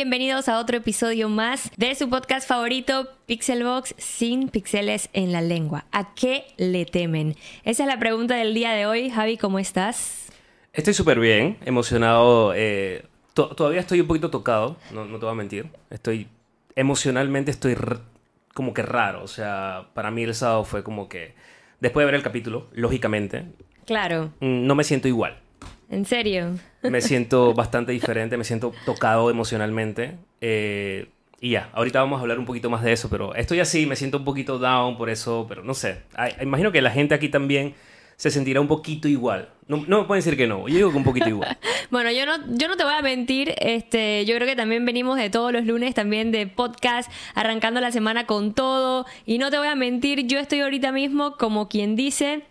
Bienvenidos a otro episodio más de su podcast favorito, Pixelbox, sin pixeles en la lengua. ¿A qué le temen? Esa es la pregunta del día de hoy. Javi, ¿cómo estás? Estoy súper bien, emocionado. eh, to- todavía estoy un poquito tocado, no, no te voy a mentir. Estoy emocionalmente, estoy como que raro. O sea, para mí el sábado fue como que, después de ver el capítulo, lógicamente, Claro, mm, no me siento igual. En serio. Me siento bastante diferente, me siento tocado emocionalmente. eh, y ya, ahorita vamos a hablar un poquito más de eso, pero estoy así, me siento un poquito down por eso, pero no sé. Ay, imagino que la gente aquí también se sentirá un poquito igual. No, no me pueden decir que no, yo digo que un poquito igual. Bueno, yo no, yo no te voy a mentir, este, yo creo que también venimos de todos los lunes también de podcast, arrancando la semana con todo, y no te voy a mentir, yo estoy ahorita mismo como quien dice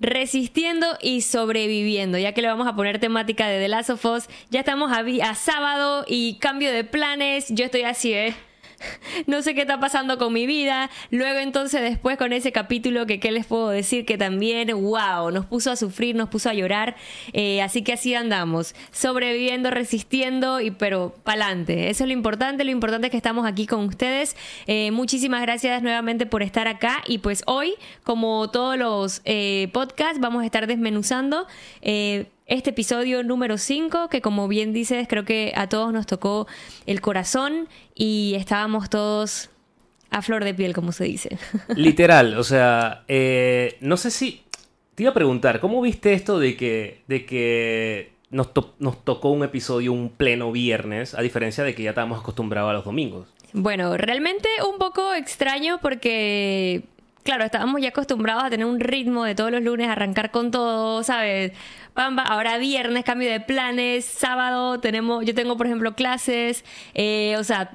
resistiendo y sobreviviendo, ya que le vamos a poner temática de The Last of Us, ya estamos a, sábado y cambio de planes, yo estoy así, ¿eh? No sé qué está pasando con mi vida. Luego entonces después con ese capítulo que qué les puedo decir que también, wow, nos puso a sufrir, nos puso a llorar. Eh, así que así andamos, sobreviviendo, resistiendo y pero pa'lante. Eso es lo importante. Lo importante es que estamos aquí con ustedes. Eh, muchísimas gracias nuevamente por estar acá. Y pues hoy, como todos los eh, podcasts, vamos a estar desmenuzando. Este episodio número 5, que como bien dices, creo que a todos nos tocó el corazón y estábamos todos a flor de piel, como se dice. Literal, o sea, eh, no sé si... Te iba a preguntar, ¿cómo viste esto de que, de que nos, to- nos tocó un episodio un pleno viernes, a diferencia de que ya estábamos acostumbrados a los domingos? Bueno, realmente un poco extraño porque, claro, estábamos ya acostumbrados a tener un ritmo de todos los lunes, arrancar con todo, ¿sabes? Pamba, ahora viernes, cambio de planes, sábado tenemos, yo tengo por ejemplo clases, eh, o sea,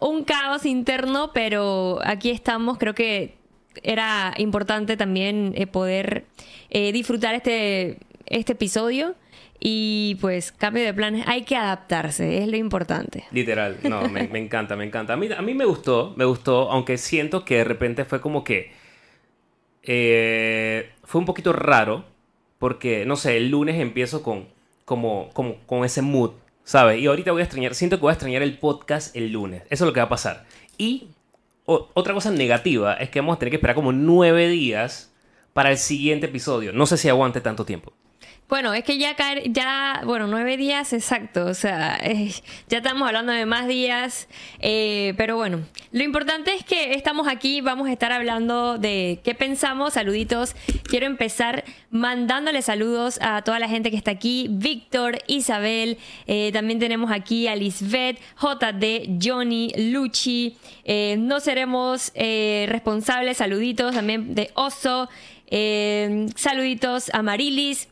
un caos interno, pero aquí estamos, creo que era importante también eh, poder eh, disfrutar este, este episodio y pues cambio de planes, hay que adaptarse, es lo importante. Literal, no, me, me encanta, me encanta. A mí, a mí me gustó, me gustó, aunque siento que de repente fue como que... eh, fue un poquito raro, porque, no sé, el lunes empiezo con, como, como, con ese mood, ¿sabes? Y ahorita voy a extrañar, siento que voy a extrañar el podcast el lunes. Eso es lo que va a pasar. Y o- otra cosa negativa es que vamos a tener que esperar como nueve días para el siguiente episodio. No sé si aguante tanto tiempo. Bueno, es que ya ya, bueno, nueve días exacto, o sea, eh, ya estamos hablando de más días, eh, pero bueno, lo importante es que estamos aquí, vamos a estar hablando de qué pensamos, saluditos, quiero empezar mandándole saludos a toda la gente que está aquí, Víctor, Isabel, eh, también tenemos aquí a Lisbeth, JD, Johnny, Luchi, eh, no seremos eh, responsables, saluditos también de Oso, saluditos a Marilis,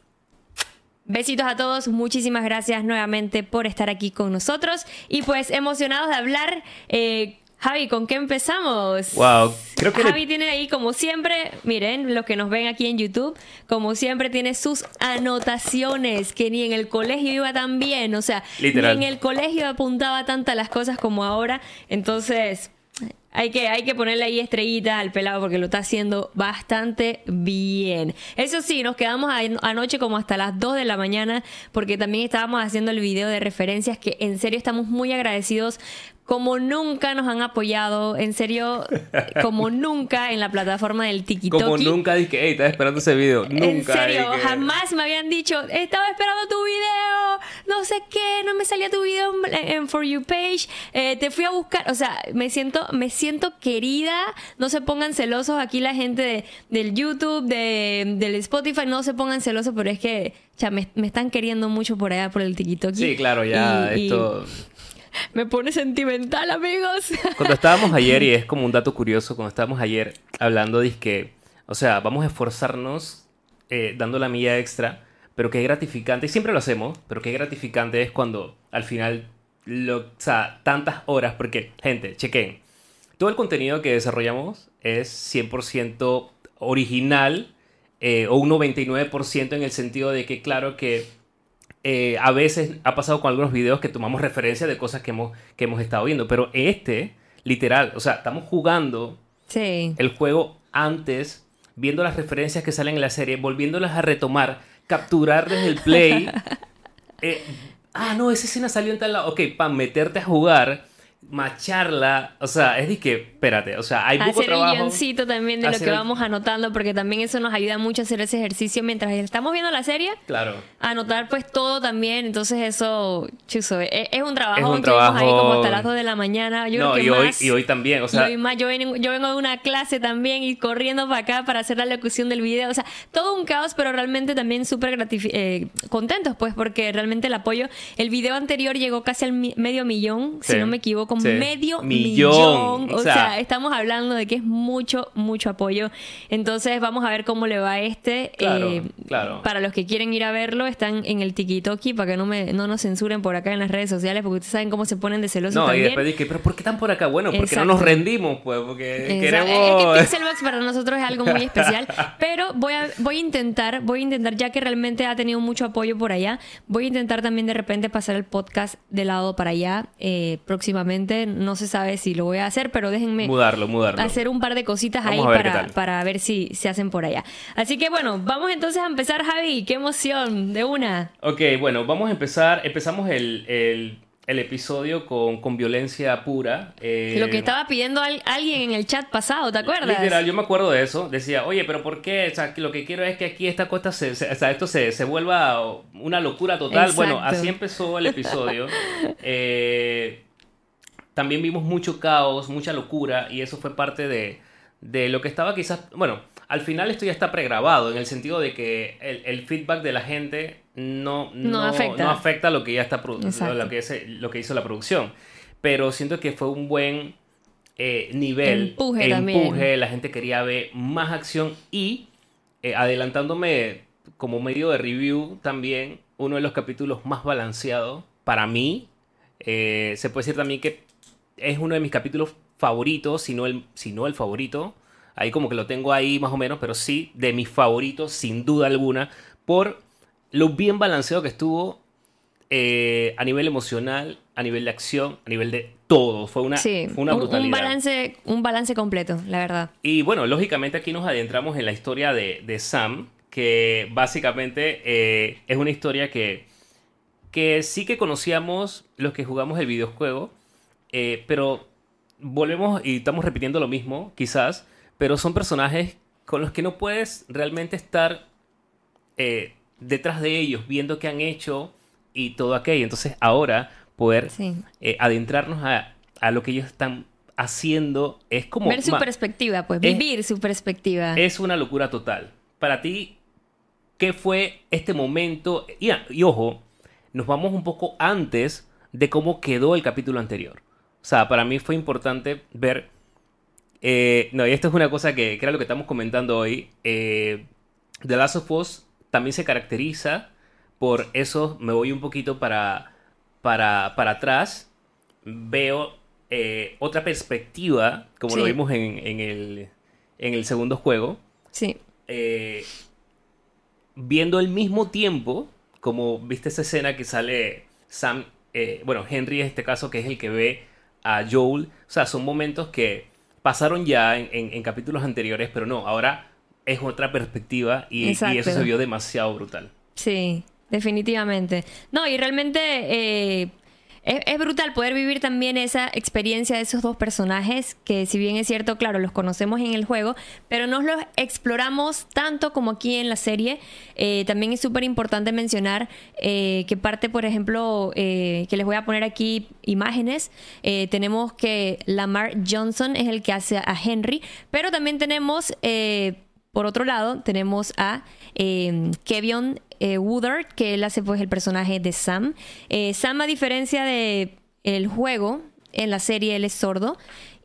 Besitos a todos, muchísimas gracias nuevamente por estar aquí con nosotros y pues emocionados de hablar. Eh, Javi, ¿con qué empezamos? Wow, creo que... le- Javi tiene ahí, como siempre, miren, los que nos ven aquí en YouTube, como siempre tiene sus anotaciones, que ni en el colegio iba tan bien, o sea, Literal. ni en el colegio apuntaba tantas las cosas como ahora, entonces hay que, hay que ponerle ahí estrellitas al pelado porque lo está haciendo bastante bien. Eso sí, nos quedamos anoche como hasta las 2 de la mañana porque también estábamos haciendo el video de referencias que en serio estamos muy agradecidos como nunca nos han apoyado, en serio, como nunca en la plataforma del TikTok. Como nunca dije, hey, estaba esperando ese video. Nunca. En serio, dije- jamás me habían dicho, estaba esperando tu video, no sé qué, no me salía tu video en, en For You page, eh, te fui a buscar, o sea, me siento, me siento querida, no se pongan celosos aquí la gente de- del YouTube, de, del Spotify, no se pongan celosos, pero es que ya me, me están queriendo mucho por allá por el TikTok. Sí, claro, ya Y- y esto... me pone sentimental, amigos. Cuando estábamos ayer, y es como un dato curioso, cuando estábamos ayer hablando de que, o sea, vamos a esforzarnos eh, dando la milla extra, pero qué gratificante, y siempre lo hacemos, pero qué gratificante es cuando al final, o sea, tantas horas, porque, gente, chequen, todo el contenido que desarrollamos es 100% original eh, o un 99% en el sentido de que, claro que eh, a veces ha pasado con algunos videos que tomamos referencia de cosas que hemos, que hemos estado viendo, pero este, literal, o sea, estamos jugando Sí. el juego antes, viendo las referencias que salen en la serie, volviéndolas a retomar, capturar desde el play. Eh, ah, no, esa escena salió en tal lado. Ok, para meterte a jugar macharla, o sea, es de que, espérate, o sea, hay poco hacer trabajo. el guioncito también de lo que el- vamos anotando, porque también eso nos ayuda mucho a hacer ese ejercicio mientras estamos viendo la serie. Claro. Anotar pues todo también, entonces eso, chuzo, es, es un trabajo. Es un Estuvimos ahí trabajo- como hasta las 2 de la mañana. Yo no, creo que y hoy, más. y hoy también, o Y sea, hoy más, yo vengo, yo vengo de una clase también y corriendo para acá para hacer la locución del video. O sea, todo un caos, pero realmente también súper eh, contentos, pues, porque realmente el apoyo. El video anterior llegó casi al mi- medio millón, Sí, si no me equivoco, sí. medio Millón, millón. o O, sea- sea, estamos hablando de que es mucho, mucho apoyo. Entonces, vamos a ver cómo le va a este. Claro, Eh, claro. Para los que quieren ir a verlo, están en el TikToki para que no, me, no nos censuren por acá en las redes sociales, porque ustedes saben cómo se ponen de celosos no, y también. después dije, pero ¿por qué están por acá? Bueno, porque no nos rendimos, pues, porque Exacto. queremos... Es que Pixelbox para nosotros es algo muy especial, pero voy a, voy a intentar, voy a intentar, ya que realmente ha tenido mucho apoyo por allá, voy a intentar también de repente pasar el podcast de lado para allá eh, próximamente. No se sabe si lo voy a hacer, pero déjenme Mudarlo, mudarlo. hacer un par de cositas Vamos ahí ver para, para ver si se hacen por allá. Así que bueno, vamos entonces a empezar, Javi. Qué emoción, de una. Ok, bueno, vamos a empezar. Empezamos el, el- el episodio con, con violencia pura. eh, Lo que estaba pidiendo al- alguien en el chat pasado, ¿te acuerdas? Literal, yo me acuerdo de eso. Decía, oye, pero ¿por qué? O sea, que lo que quiero es que aquí esta cosa se, se- o sea, esto se, se vuelva una locura total. Bueno, Exacto. así empezó el episodio. Eh, también vimos mucho caos, mucha locura, y eso fue parte de, de lo que estaba quizás. Bueno, al final esto ya está pregrabado, en el sentido de que el, el feedback de la gente no, No afecta. no afecta lo que ya está lo que, es- lo que hizo la producción. Pero siento que fue un buen eh, nivel. Empuje también. empuje, la gente quería ver más acción y eh, adelantándome como medio de review también, uno de los capítulos más balanceados para mí. eh, se puede decir también que es uno de mis capítulos favoritos, si no el, si no el favorito. Ahí como que lo tengo ahí más o menos, pero sí, de mis favoritos, sin duda alguna, por lo bien balanceado que estuvo eh, a nivel emocional, a nivel de acción, a nivel de todo. Fue una, Sí, fue una un- brutalidad. un, balance, un balance completo, la verdad. Y bueno, lógicamente aquí nos adentramos en la historia de, de Sam, que básicamente eh, es una historia que, que sí que conocíamos los que jugamos el videojuego, eh, pero volvemos y estamos repitiendo lo mismo, quizás, pero son personajes con los que no puedes realmente estar eh, detrás de ellos, viendo qué han hecho y todo aquello. Entonces ahora poder Sí. eh, adentrarnos a, a lo que ellos están haciendo es como... Ver su perspectiva, pues, es- vivir su perspectiva. es una locura total. Para ti, ¿qué fue este momento? Y, ah, y ojo, nos vamos un poco antes de cómo quedó el capítulo anterior. O sea, para mí fue importante ver... eh, no, y esto es una cosa que, que era lo que estamos comentando hoy. eh, The Last of Us también se caracteriza por eso, me voy un poquito para, para, para atrás, veo eh, otra perspectiva, como lo vimos en, en el, en el segundo juego, Sí. eh, viendo al mismo tiempo, como viste esa escena que sale Sam, eh, bueno, Henry en este caso, que es el que ve a Joel, o sea, son momentos que pasaron ya en, en- en capítulos anteriores, pero no, ahora es otra perspectiva y, y eso se vio demasiado brutal. Sí, definitivamente. No, y realmente eh, es, brutal poder vivir también esa experiencia de esos dos personajes, que si bien es cierto, claro, los conocemos en el juego, pero no los exploramos tanto como aquí en la serie. Eh, también es súper importante mencionar eh, que parte, por ejemplo, eh, que les voy a poner aquí imágenes, tenemos que Lamar Johnson es el que hace a Henry, pero también tenemos... por otro lado, tenemos a Kevin eh, Woodard, que él hace pues el personaje de Sam. Eh, Sam, a diferencia de el juego, en la serie él es sordo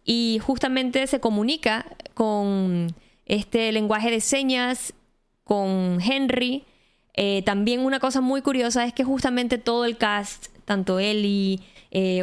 y justamente se comunica con este lenguaje de señas, con Henry. Eh, también una cosa muy curiosa es que justamente todo el cast, tanto él y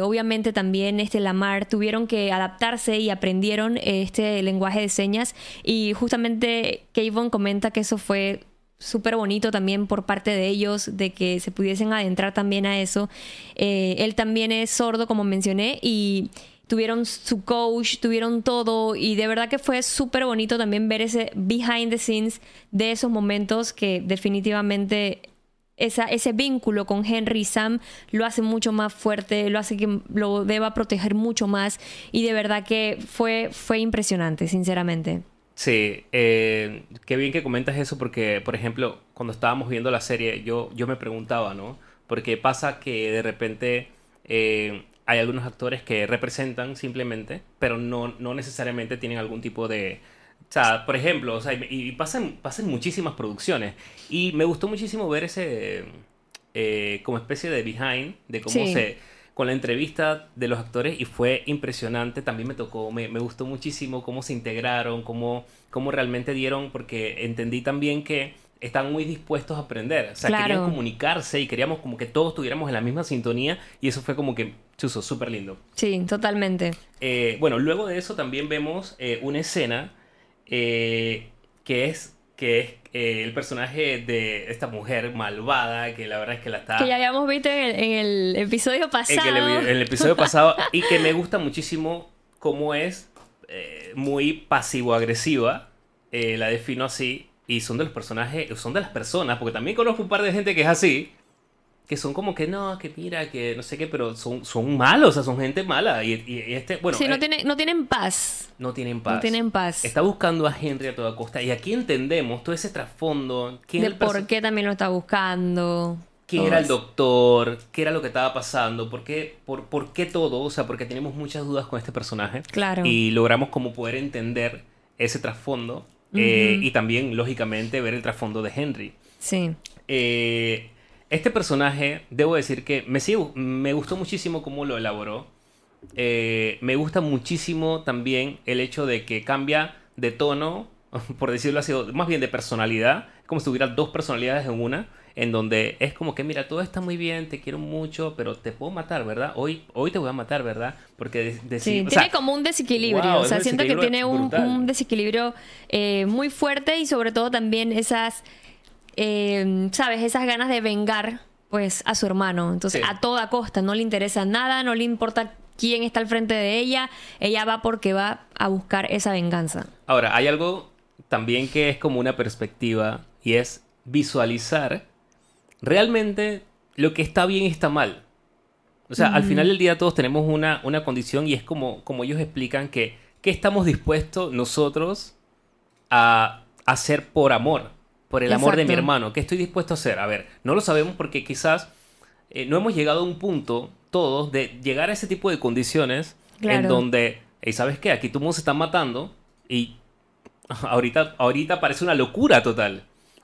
obviamente también este Lamar, tuvieron que adaptarse y aprendieron este lenguaje de señas. Y justamente Kayvon comenta que eso fue súper bonito también por parte de ellos, de que se pudiesen adentrar también a eso. Eh, él también es sordo, como mencioné, y tuvieron su coach, tuvieron todo y de verdad que fue súper bonito también ver ese behind the scenes de esos momentos que definitivamente esa, ese vínculo con Henry y Sam lo hace mucho más fuerte, lo hace que lo deba proteger mucho más y de verdad que fue, fue impresionante, sinceramente. Sí, eh, qué bien que comentas eso porque, por ejemplo, cuando estábamos viendo la serie, yo, yo me preguntaba, ¿no? Porque pasa que de repente eh, hay algunos actores que representan simplemente, pero no, no necesariamente tienen algún tipo de... O sea, por ejemplo, o sea, y pasan, pasan muchísimas producciones. Y me gustó muchísimo ver ese eh, como especie de behind, de cómo se con la entrevista de los actores y fue impresionante. También me tocó, me, me gustó muchísimo cómo se integraron, cómo, cómo realmente dieron, porque entendí también que están muy dispuestos a aprender. O sea, querían comunicarse y queríamos como que todos estuviéramos en la misma sintonía y eso fue como que, chuso, súper lindo. Sí, totalmente. Eh, bueno, luego de eso también vemos eh, una escena eh, que es que es eh, el personaje de esta mujer malvada, que la verdad es que la está... Que ya habíamos visto en el, episodio pasado. En el, episodio pasado, y que me gusta muchísimo cómo es eh, muy pasivo-agresiva, eh, la defino así, y son de los personajes, son de las personas, porque también conozco un par de gente que es así, que son como que no, que mira, que no sé qué, pero son, son malos, o sea, son gente mala. Y, este, bueno. Sí, no, eh, no tienen paz. No tienen paz. No tienen paz. Está buscando a Henry a toda costa. Y aquí entendemos todo ese trasfondo. ¿quién de por qué también lo está buscando. ¿Quién era el doctor? ¿Qué era lo que estaba pasando? ¿Por qué, por, por qué todo? O sea, porque tenemos muchas dudas con este personaje. Claro. Y logramos como poder entender ese trasfondo. Eh, y también, lógicamente, ver el trasfondo de Henry. Sí. Eh, este personaje, debo decir que me, me gustó muchísimo cómo lo elaboró. Eh, me gusta muchísimo también el hecho de que cambia de tono, por decirlo así, más bien de personalidad, como si tuviera dos personalidades en una, en donde es como que, mira, todo está muy bien, te quiero mucho, pero te puedo matar, ¿verdad? Hoy, hoy te voy a matar, ¿verdad? Porque sí, tiene como un desequilibrio, o sea, siento que tiene un, desequilibrio eh, muy fuerte y sobre todo también esas eh, ¿sabes? Esas ganas de vengar, pues, a su hermano. Entonces, a toda costa, no le interesa nada, no le importa quién está al frente de ella, ella va porque va a buscar esa venganza. Ahora, hay algo también que es como una perspectiva y es visualizar realmente lo que está bien y está mal. O sea, al final del día todos tenemos una, una condición y es como, como ellos explican que, que estamos dispuestos nosotros a hacer por amor por el amor de mi hermano. ¿Qué estoy dispuesto a hacer? A ver, no lo sabemos porque quizás eh, no hemos llegado a un punto todos de llegar a ese tipo de condiciones en donde, ¿y ¿sabes qué? Aquí todo el mundo se está matando y ahorita, ahorita parece una locura total.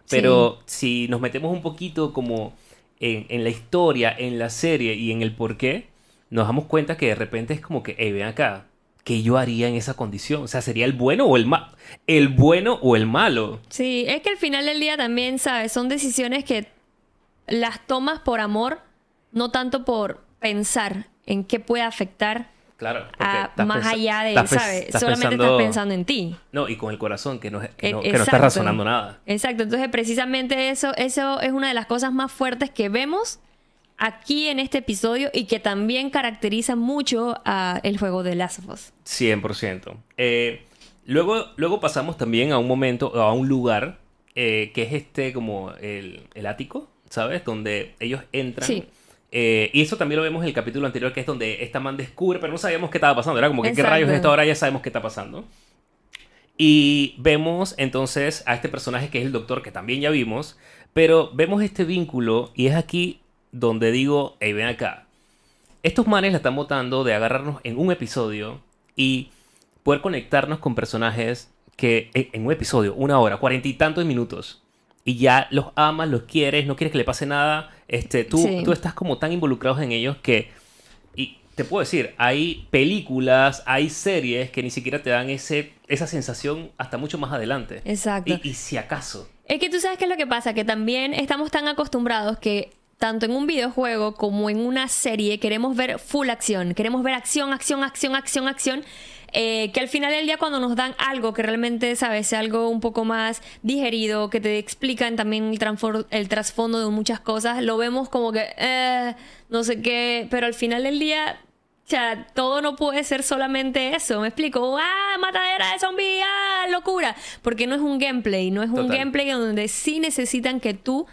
Pero si nos metemos un poquito como en, en, la historia, en la serie y en el por qué, nos damos cuenta que de repente es como que, hey, ven acá, ¿qué yo haría en esa condición? O sea, ¿sería el bueno o el malo? El bueno o el malo. Sí, es que al final del día también, ¿sabes? Son decisiones que las tomas por amor, no tanto por pensar en qué puede afectar Claro, más allá de, ¿sabes? Solamente estás pensando en ti. No, y con el corazón, que no, que no, estás razonando nada. Exacto, entonces precisamente eso, eso es una de las cosas más fuertes que vemos aquí en este episodio y que también caracteriza mucho a el juego de Last of Us. 100%. Eh, luego, luego pasamos también a un momento, a un lugar eh, que es este como el, ático, ¿sabes? Donde ellos entran. Sí. Eh, y eso también lo vemos en el capítulo anterior, que es donde esta man descubre, pero no sabíamos qué estaba pasando. Era como que qué rayos es esto, ahora ya sabemos qué está pasando. Y vemos entonces a este personaje que es el doctor, que también ya vimos, pero vemos este vínculo y es aquí donde digo, hey, ven acá. Estos manes la están votando de agarrarnos en un episodio y poder conectarnos con personajes que en un episodio, una hora, cuarenta y tantos minutos, y ya los amas, los quieres, no quieres que le pase nada, este, tú, tú estás como tan involucrados en ellos que, y te puedo decir, hay películas, hay series que ni siquiera te dan ese, esa sensación hasta mucho más adelante. Exacto. Y, y si acaso. Es que tú sabes qué es lo que pasa, que también estamos tan acostumbrados que tanto en un videojuego como en una serie, queremos ver full acción, queremos ver acción, acción, acción, acción, acción. Eh, que al final del día cuando nos dan algo que realmente, sabes, sea algo un poco más digerido, que te explican también el, el trasfondo de muchas cosas, lo vemos como que, eh, no sé qué, pero al final del día, o sea, todo no puede ser solamente eso, me explico, ah, matadera de zombies, ah, locura, porque no es un gameplay, no es un gameplay donde sí necesitan que tú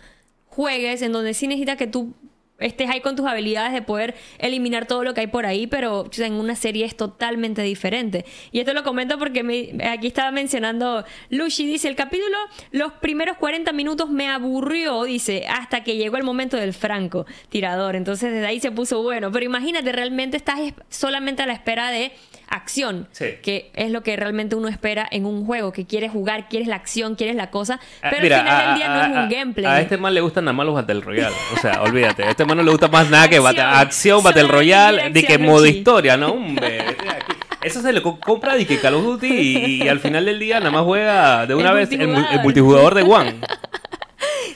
juegues, en donde sí necesitas que tú estés ahí con tus habilidades de poder eliminar todo lo que hay por ahí, pero en una serie es totalmente diferente. Y esto lo comento porque aquí estaba mencionando Lucy, dice, el capítulo, los primeros 40 minutos me aburrió, dice, hasta que llegó el momento del franco tirador. Entonces desde ahí se puso bueno. Pero imagínate, realmente estás es- solamente a la espera de acción, Sí. que es lo que realmente uno espera en un juego, que quieres jugar, quieres la acción, quieres la cosa, Ah, pero mira, al final del día no a- es un gameplay. A este man le gustan nada más los Battle Royale. O sea, olvídate. A este man no le gusta más nada que Acción. acción, Battle Royale, de que modo historia, ¿no? Hombre. Eso se le co- compra de que Call of Duty y, y al final del día nada más juega de una El vez el, mu- el multijugador. multijugador de One.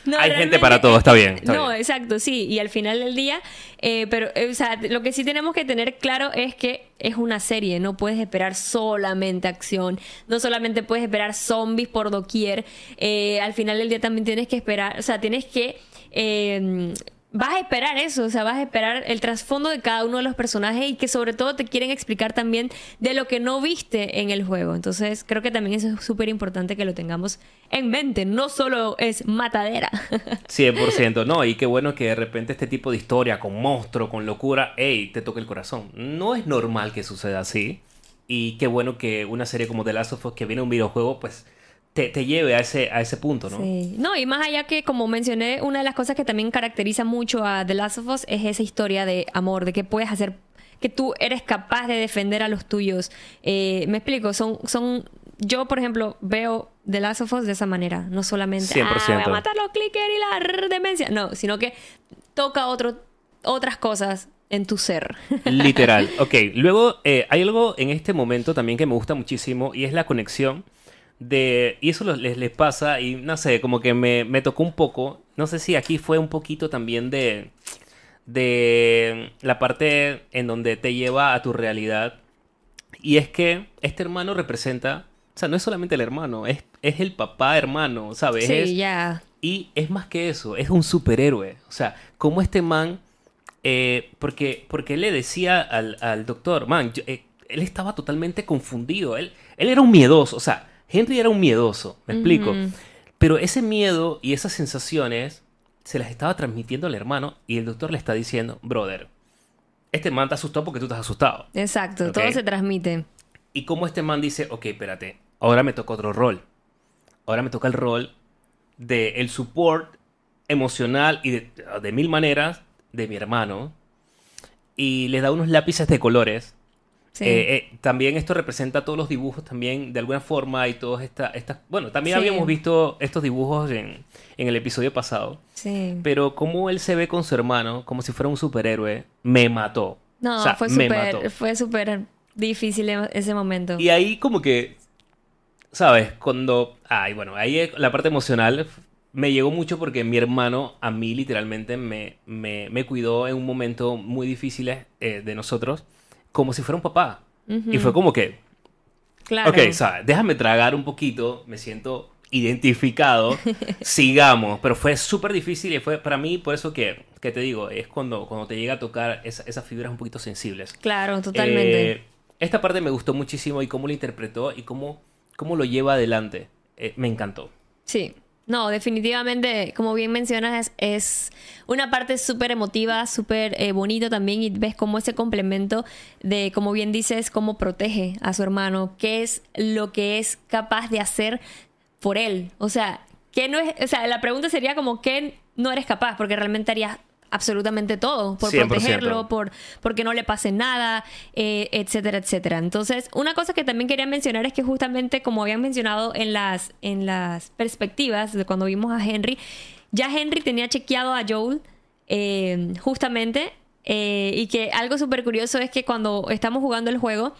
No, Hay gente para todo, es está bien, está no, bien. exacto, sí. Y al final del día, eh, pero, eh, o sea, lo que sí tenemos que tener claro es que es una serie. No puedes esperar solamente acción. No solamente puedes esperar zombies por doquier. Eh, al final del día también tienes que esperar, o sea, tienes que. eh, Vas a esperar eso, o sea, vas a esperar el trasfondo de cada uno de los personajes y que sobre todo te quieren explicar también de lo que no viste en el juego. Entonces, creo que también eso es súper importante que lo tengamos en mente. No solo es matadera. 100%, no, y qué bueno que de repente este tipo de historia con monstruo, con locura, hey, te toque el corazón. No es normal que suceda así. Y qué bueno que una serie como The Last of Us que viene un videojuego, pues te, te lleve a ese, a ese punto, ¿no? Sí. No, y más allá que, como mencioné, una de las cosas que también caracteriza mucho a The Last of Us es esa historia de amor, de que puedes hacer, que tú eres capaz de defender a los tuyos. Eh, me explico, son, son, yo por ejemplo veo The Last of Us de esa manera, no solamente, 100%. ah, voy a matar los clickers y la demencia, no, sino que toca otro, otras cosas en tu ser. Literal. Ok, luego eh, hay algo en este momento también que me gusta muchísimo y es la conexión de... Y eso les, les pasa y no sé, como que me, me tocó un poco. No sé si aquí fue un poquito también de... De la parte en donde te lleva a tu realidad. Y es que este hermano representa... O sea, no es solamente el hermano, es, es el papá hermano, ¿sabes? Es- sí, ya. y es más que eso, es un superhéroe. O sea, como este man, eh, porque, porque él le decía al, al doctor, man, yo- eh, él estaba totalmente confundido, él, él era un miedoso, o sea, Henry era un miedoso, me explico. Pero ese miedo y esas sensaciones se las estaba transmitiendo al hermano y el doctor le está diciendo, brother, este man te asustó porque tú estás asustado. Exacto, todo se transmite. Y como este man dice, ok, espérate, ahora me toca otro rol. Ahora me toca el rol de el support emocional y de, de mil maneras de mi hermano. Y le da unos lápices de colores. Sí. Eh, eh, también esto representa todos los dibujos también de alguna forma y todas estas... estas bueno, también Sí. habíamos visto estos dibujos en, en el episodio pasado. sí. Pero como él se ve con su hermano, como si fuera un superhéroe, me mató. No, O sea, fue súper, fue súper difícil en ese momento. Y ahí como que, ¿sabes? Cuando... Ay, bueno, ahí la parte emocional me llegó mucho porque mi hermano a mí literalmente me, me, me cuidó en un momento muy difícil eh, de nosotros, como si fuera un papá. Y fue como que, Claro. ok, ¿sabes? Déjame tragar un poquito, me siento identificado, sigamos, pero fue súper difícil y fue para mí, por eso que, que te digo, es cuando, cuando te llega a tocar esa- esas fibras un poquito sensibles. Claro, totalmente. Eh, esta parte me gustó muchísimo y cómo lo interpretó y cómo, cómo lo lleva adelante. Eh, me encantó. Sí. No, definitivamente, como bien mencionas, es, es una parte súper emotiva, súper eh, bonito también y ves como ese complemento de, como bien dices, cómo protege a su hermano, qué es lo que es capaz de hacer por él. O sea, ¿qué no es, o sea, la pregunta sería como, ¿qué no eres capaz? Porque realmente harías absolutamente todo por 100%. protegerlo, por porque no le pase nada, eh, etcétera, etcétera. Entonces, una cosa que también quería mencionar es que justamente como habían mencionado en las en las perspectivas de cuando vimos a Henry, ya Henry tenía chequeado a Joel eh, justamente eh, y que algo súper curioso es que cuando estamos jugando el juego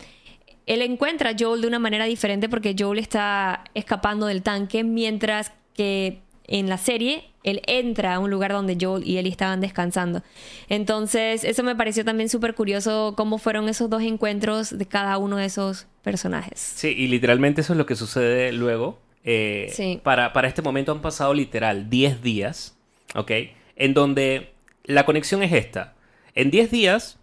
él encuentra a Joel de una manera diferente porque Joel está escapando del tanque mientras que en la serie él entra a un lugar donde Joel y Ellie estaban descansando. Entonces, eso me pareció también súper curioso cómo fueron esos dos encuentros de cada uno de esos personajes. Sí, y literalmente eso es lo que sucede luego. Eh, Sí. para, para este momento han pasado literal 10 días, ¿ok? En donde la conexión es esta. En 10 días,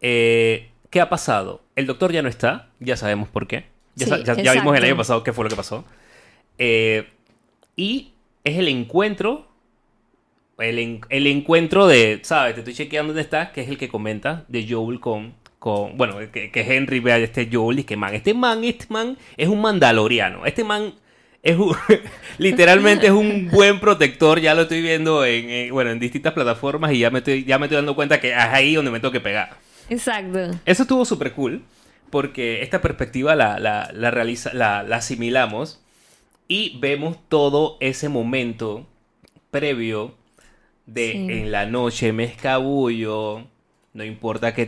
eh, ¿qué ha pasado? El doctor ya no está, ya sabemos por qué. Ya, Sí, ya- ya vimos el año pasado qué fue lo que pasó. Eh, y es el encuentro el, el encuentro de, ¿sabes? Te estoy chequeando dónde estás, que es el que comenta de Joel con, con bueno, que, que Henry vea este Joel y que man, este man, este man es un mandaloriano, este man es un- literalmente es un buen protector, ya lo estoy viendo en, en- bueno, en distintas plataformas y ya me estoy, ya me estoy dando cuenta que es ahí donde me tengo que pegar. Exacto. Eso estuvo súper cool, porque esta perspectiva la, la, la, realiza, la, la asimilamos y vemos todo ese momento previo de Sí. en la noche me escabullo, no importa que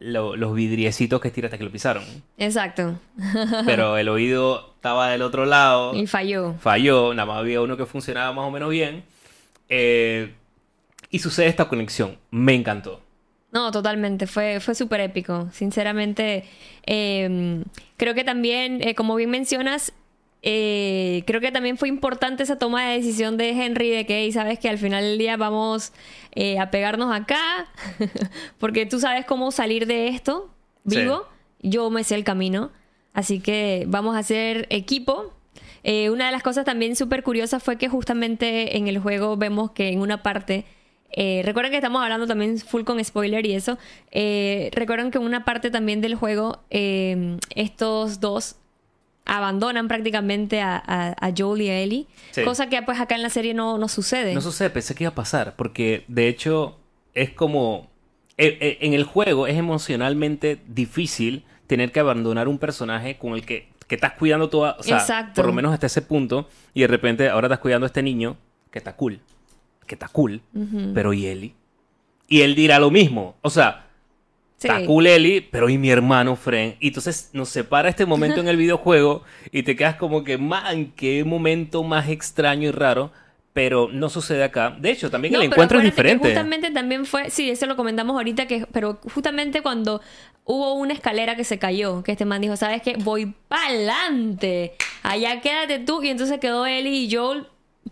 lo- los vidriecitos que tiraste que lo pisaron, Exacto. pero el oído estaba del otro lado, Y falló. falló, nada más había uno que funcionaba más o menos bien, eh, y sucede esta conexión, me encantó. No, totalmente, fue, fue súper épico. Sinceramente, eh, creo que también, eh, como bien mencionas, eh, creo que también fue importante esa toma de decisión de Henry de que, "Hey, sabes que al final del día vamos eh, a pegarnos acá, porque tú sabes cómo salir de esto vivo, yo me sé el camino, así que vamos a hacer equipo. Eh, una de las cosas también súper curiosas fue que justamente en el juego vemos que en una parte eh, recuerden que estamos hablando también full con spoiler y eso. Eh, recuerden que en una parte también del juego eh, estos dos abandonan prácticamente a, a, a Joel y a Ellie. Sí. Cosa que pues acá en la serie no, no sucede. No sucede, pensé que iba a pasar, porque de hecho es como... eh, eh, En el juego es emocionalmente difícil tener que abandonar un personaje con el que, que estás cuidando toda... O sea, Exacto. por lo menos hasta ese punto, y de repente ahora estás cuidando a este niño que está cool, que está cool, pero ¿y Eli? Y él dirá lo mismo, o sea... Sí. Está cool Eli, pero ¿y mi hermano Fren? Y entonces nos separa este momento en el videojuego y te quedas como que, man, qué momento más extraño y raro. Pero no sucede acá. De hecho, también No, el encuentro es diferente. Justamente también fue, sí, eso lo comentamos ahorita, que, pero justamente cuando hubo una escalera que se cayó, que este man dijo, ¿sabes qué? Voy pa'lante, allá quédate tú, y entonces quedó Ellie y Joel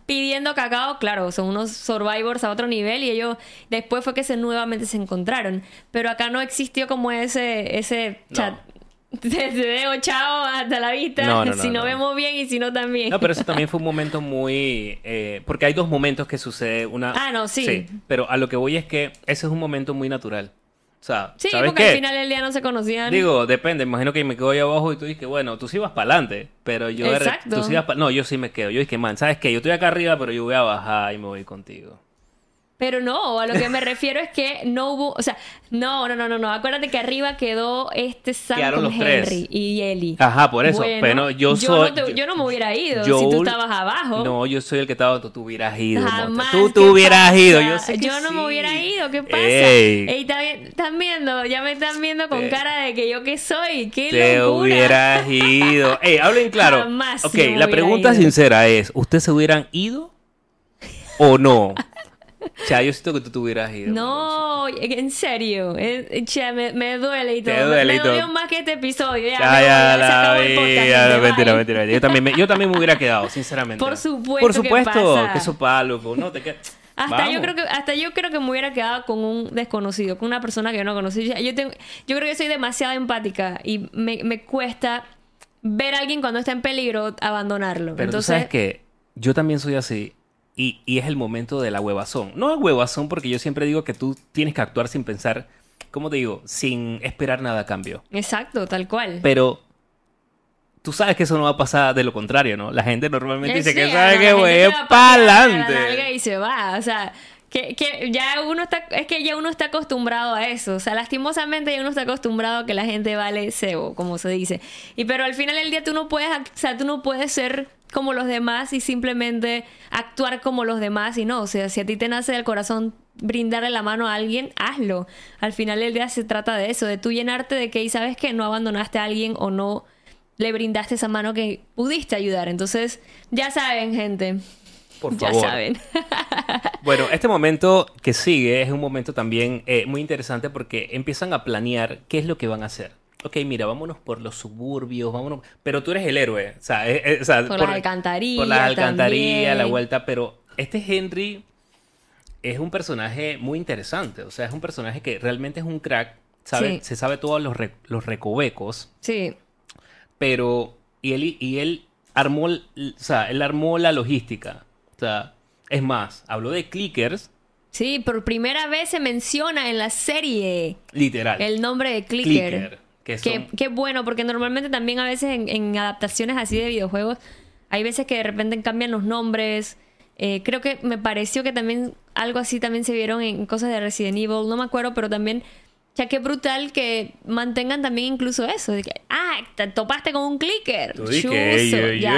pidiendo cacao, claro, son unos survivors a otro nivel y ellos después fue que se nuevamente se encontraron, pero acá no existió como ese, ese No. chat. Te te dejo chao, hasta la vista. No, no, no, si no, no. vemos bien y si no también. No, pero eso también fue un momento muy... eh, porque hay dos momentos que sucede una... Ah, no, sí. Pero a lo que voy es que ese es un momento muy natural. O sea, sí, ¿sabes porque qué? al final del día no se conocían. Digo, depende. Imagino que me quedo ahí abajo y tú dices, bueno, tú sí vas para adelante. Pero yo... Exacto. Tú sí vas pa- No, yo sí me quedo. Yo dije, man, ¿sabes qué? Yo estoy acá arriba, pero yo voy a bajar y me voy contigo. Pero no, a lo que me refiero es que no hubo, o sea, no, no, no, no, no. Acuérdate que arriba quedó este Sam Quedaron con los tres. Henry y Ellie. Ajá, por eso. Bueno, pero yo yo soy... no te- yo no me hubiera ido yo- si tú estabas abajo. No, yo soy el que estaba... Tú te hubieras ido. Jamás. Tú te ¿qué hubieras pasa? ido. Yo sé que no sí. me hubiera ido, ¿qué pasa? Ey. Ey. ¿están viendo? Ya me están viendo con Te- cara de que yo qué soy. ¡Qué Te locura! hubieras ido. Ey, hablen claro. Jamás ok, la pregunta ido. sincera es: ¿Ustedes se hubieran ido o no? O sea, yo siento que tú te hubieras ido. No, en serio. che, me, me duele y Te todo. duele me y todo. dolió más que este episodio. Ya, Ya, me ya, la vida. Mentira, mentira, mentira. Yo también, me, yo también me hubiera quedado, sinceramente. Por supuesto Por supuesto, que sopa, loco. No, te quedas. Hasta Vamos. yo creo que hasta yo creo que me hubiera quedado con un desconocido, con una persona que yo no conocí. Yo, yo tengo- yo creo que soy demasiado empática y me, me cuesta ver a alguien cuando está en peligro abandonarlo. Pero Entonces, tú sabes que yo también soy así. Y, y es el momento de la huevazón. No es huevazón porque yo siempre digo que tú tienes que actuar sin pensar, ¿cómo te digo? Sin esperar nada a cambio. exacto, tal cual. Pero tú sabes que eso no va a pasar de lo contrario, ¿no? La gente normalmente dice Eh, que sí, sabe que voy te va a para patear la nalga adelante. y se va, o sea, que, que ya uno está, es que ya uno está acostumbrado a eso, o sea, lastimosamente ya uno está acostumbrado a que la gente vale cebo, como se dice, y pero al final del día tú no puedes, ac- o sea, tú no puedes ser como los demás y simplemente actuar como los demás y no, o sea, si a ti te nace del corazón brindarle la mano a alguien, hazlo. Al final del día se trata de eso, de tú llenarte de que, y sabes que no abandonaste a alguien o no le brindaste esa mano que pudiste ayudar. Entonces, ya saben, gente. Por ya favor. saben. Bueno, este momento que sigue es un momento también eh, muy interesante porque empiezan a planear qué es lo que van a hacer. Ok, mira, vámonos por los suburbios, vámonos. Pero tú eres el héroe. O sea, eh, eh, o sea, Por las alcantarillas Por las alcantarillas, la vuelta. Pero este Henry es un personaje muy interesante. O sea, es un personaje que realmente es un crack. Sabe, Sí. Se sabe todos los, re- los recovecos. Sí, Pero. Y él, y él armó. O sea, él armó la logística. O sea, Es más, habló de clickers, Sí, por primera vez se menciona en la serie literal. el nombre de Clicker. Clicker, que Qué, bueno, porque normalmente también a veces en, en adaptaciones así de videojuegos, hay veces que de repente cambian los nombres. Eh, creo que me pareció que también algo así también se vieron en cosas de Resident Evil, no me acuerdo, pero también, ya qué brutal que mantengan también incluso eso. De que, ah, te topaste con un clicker. Tú que, ya.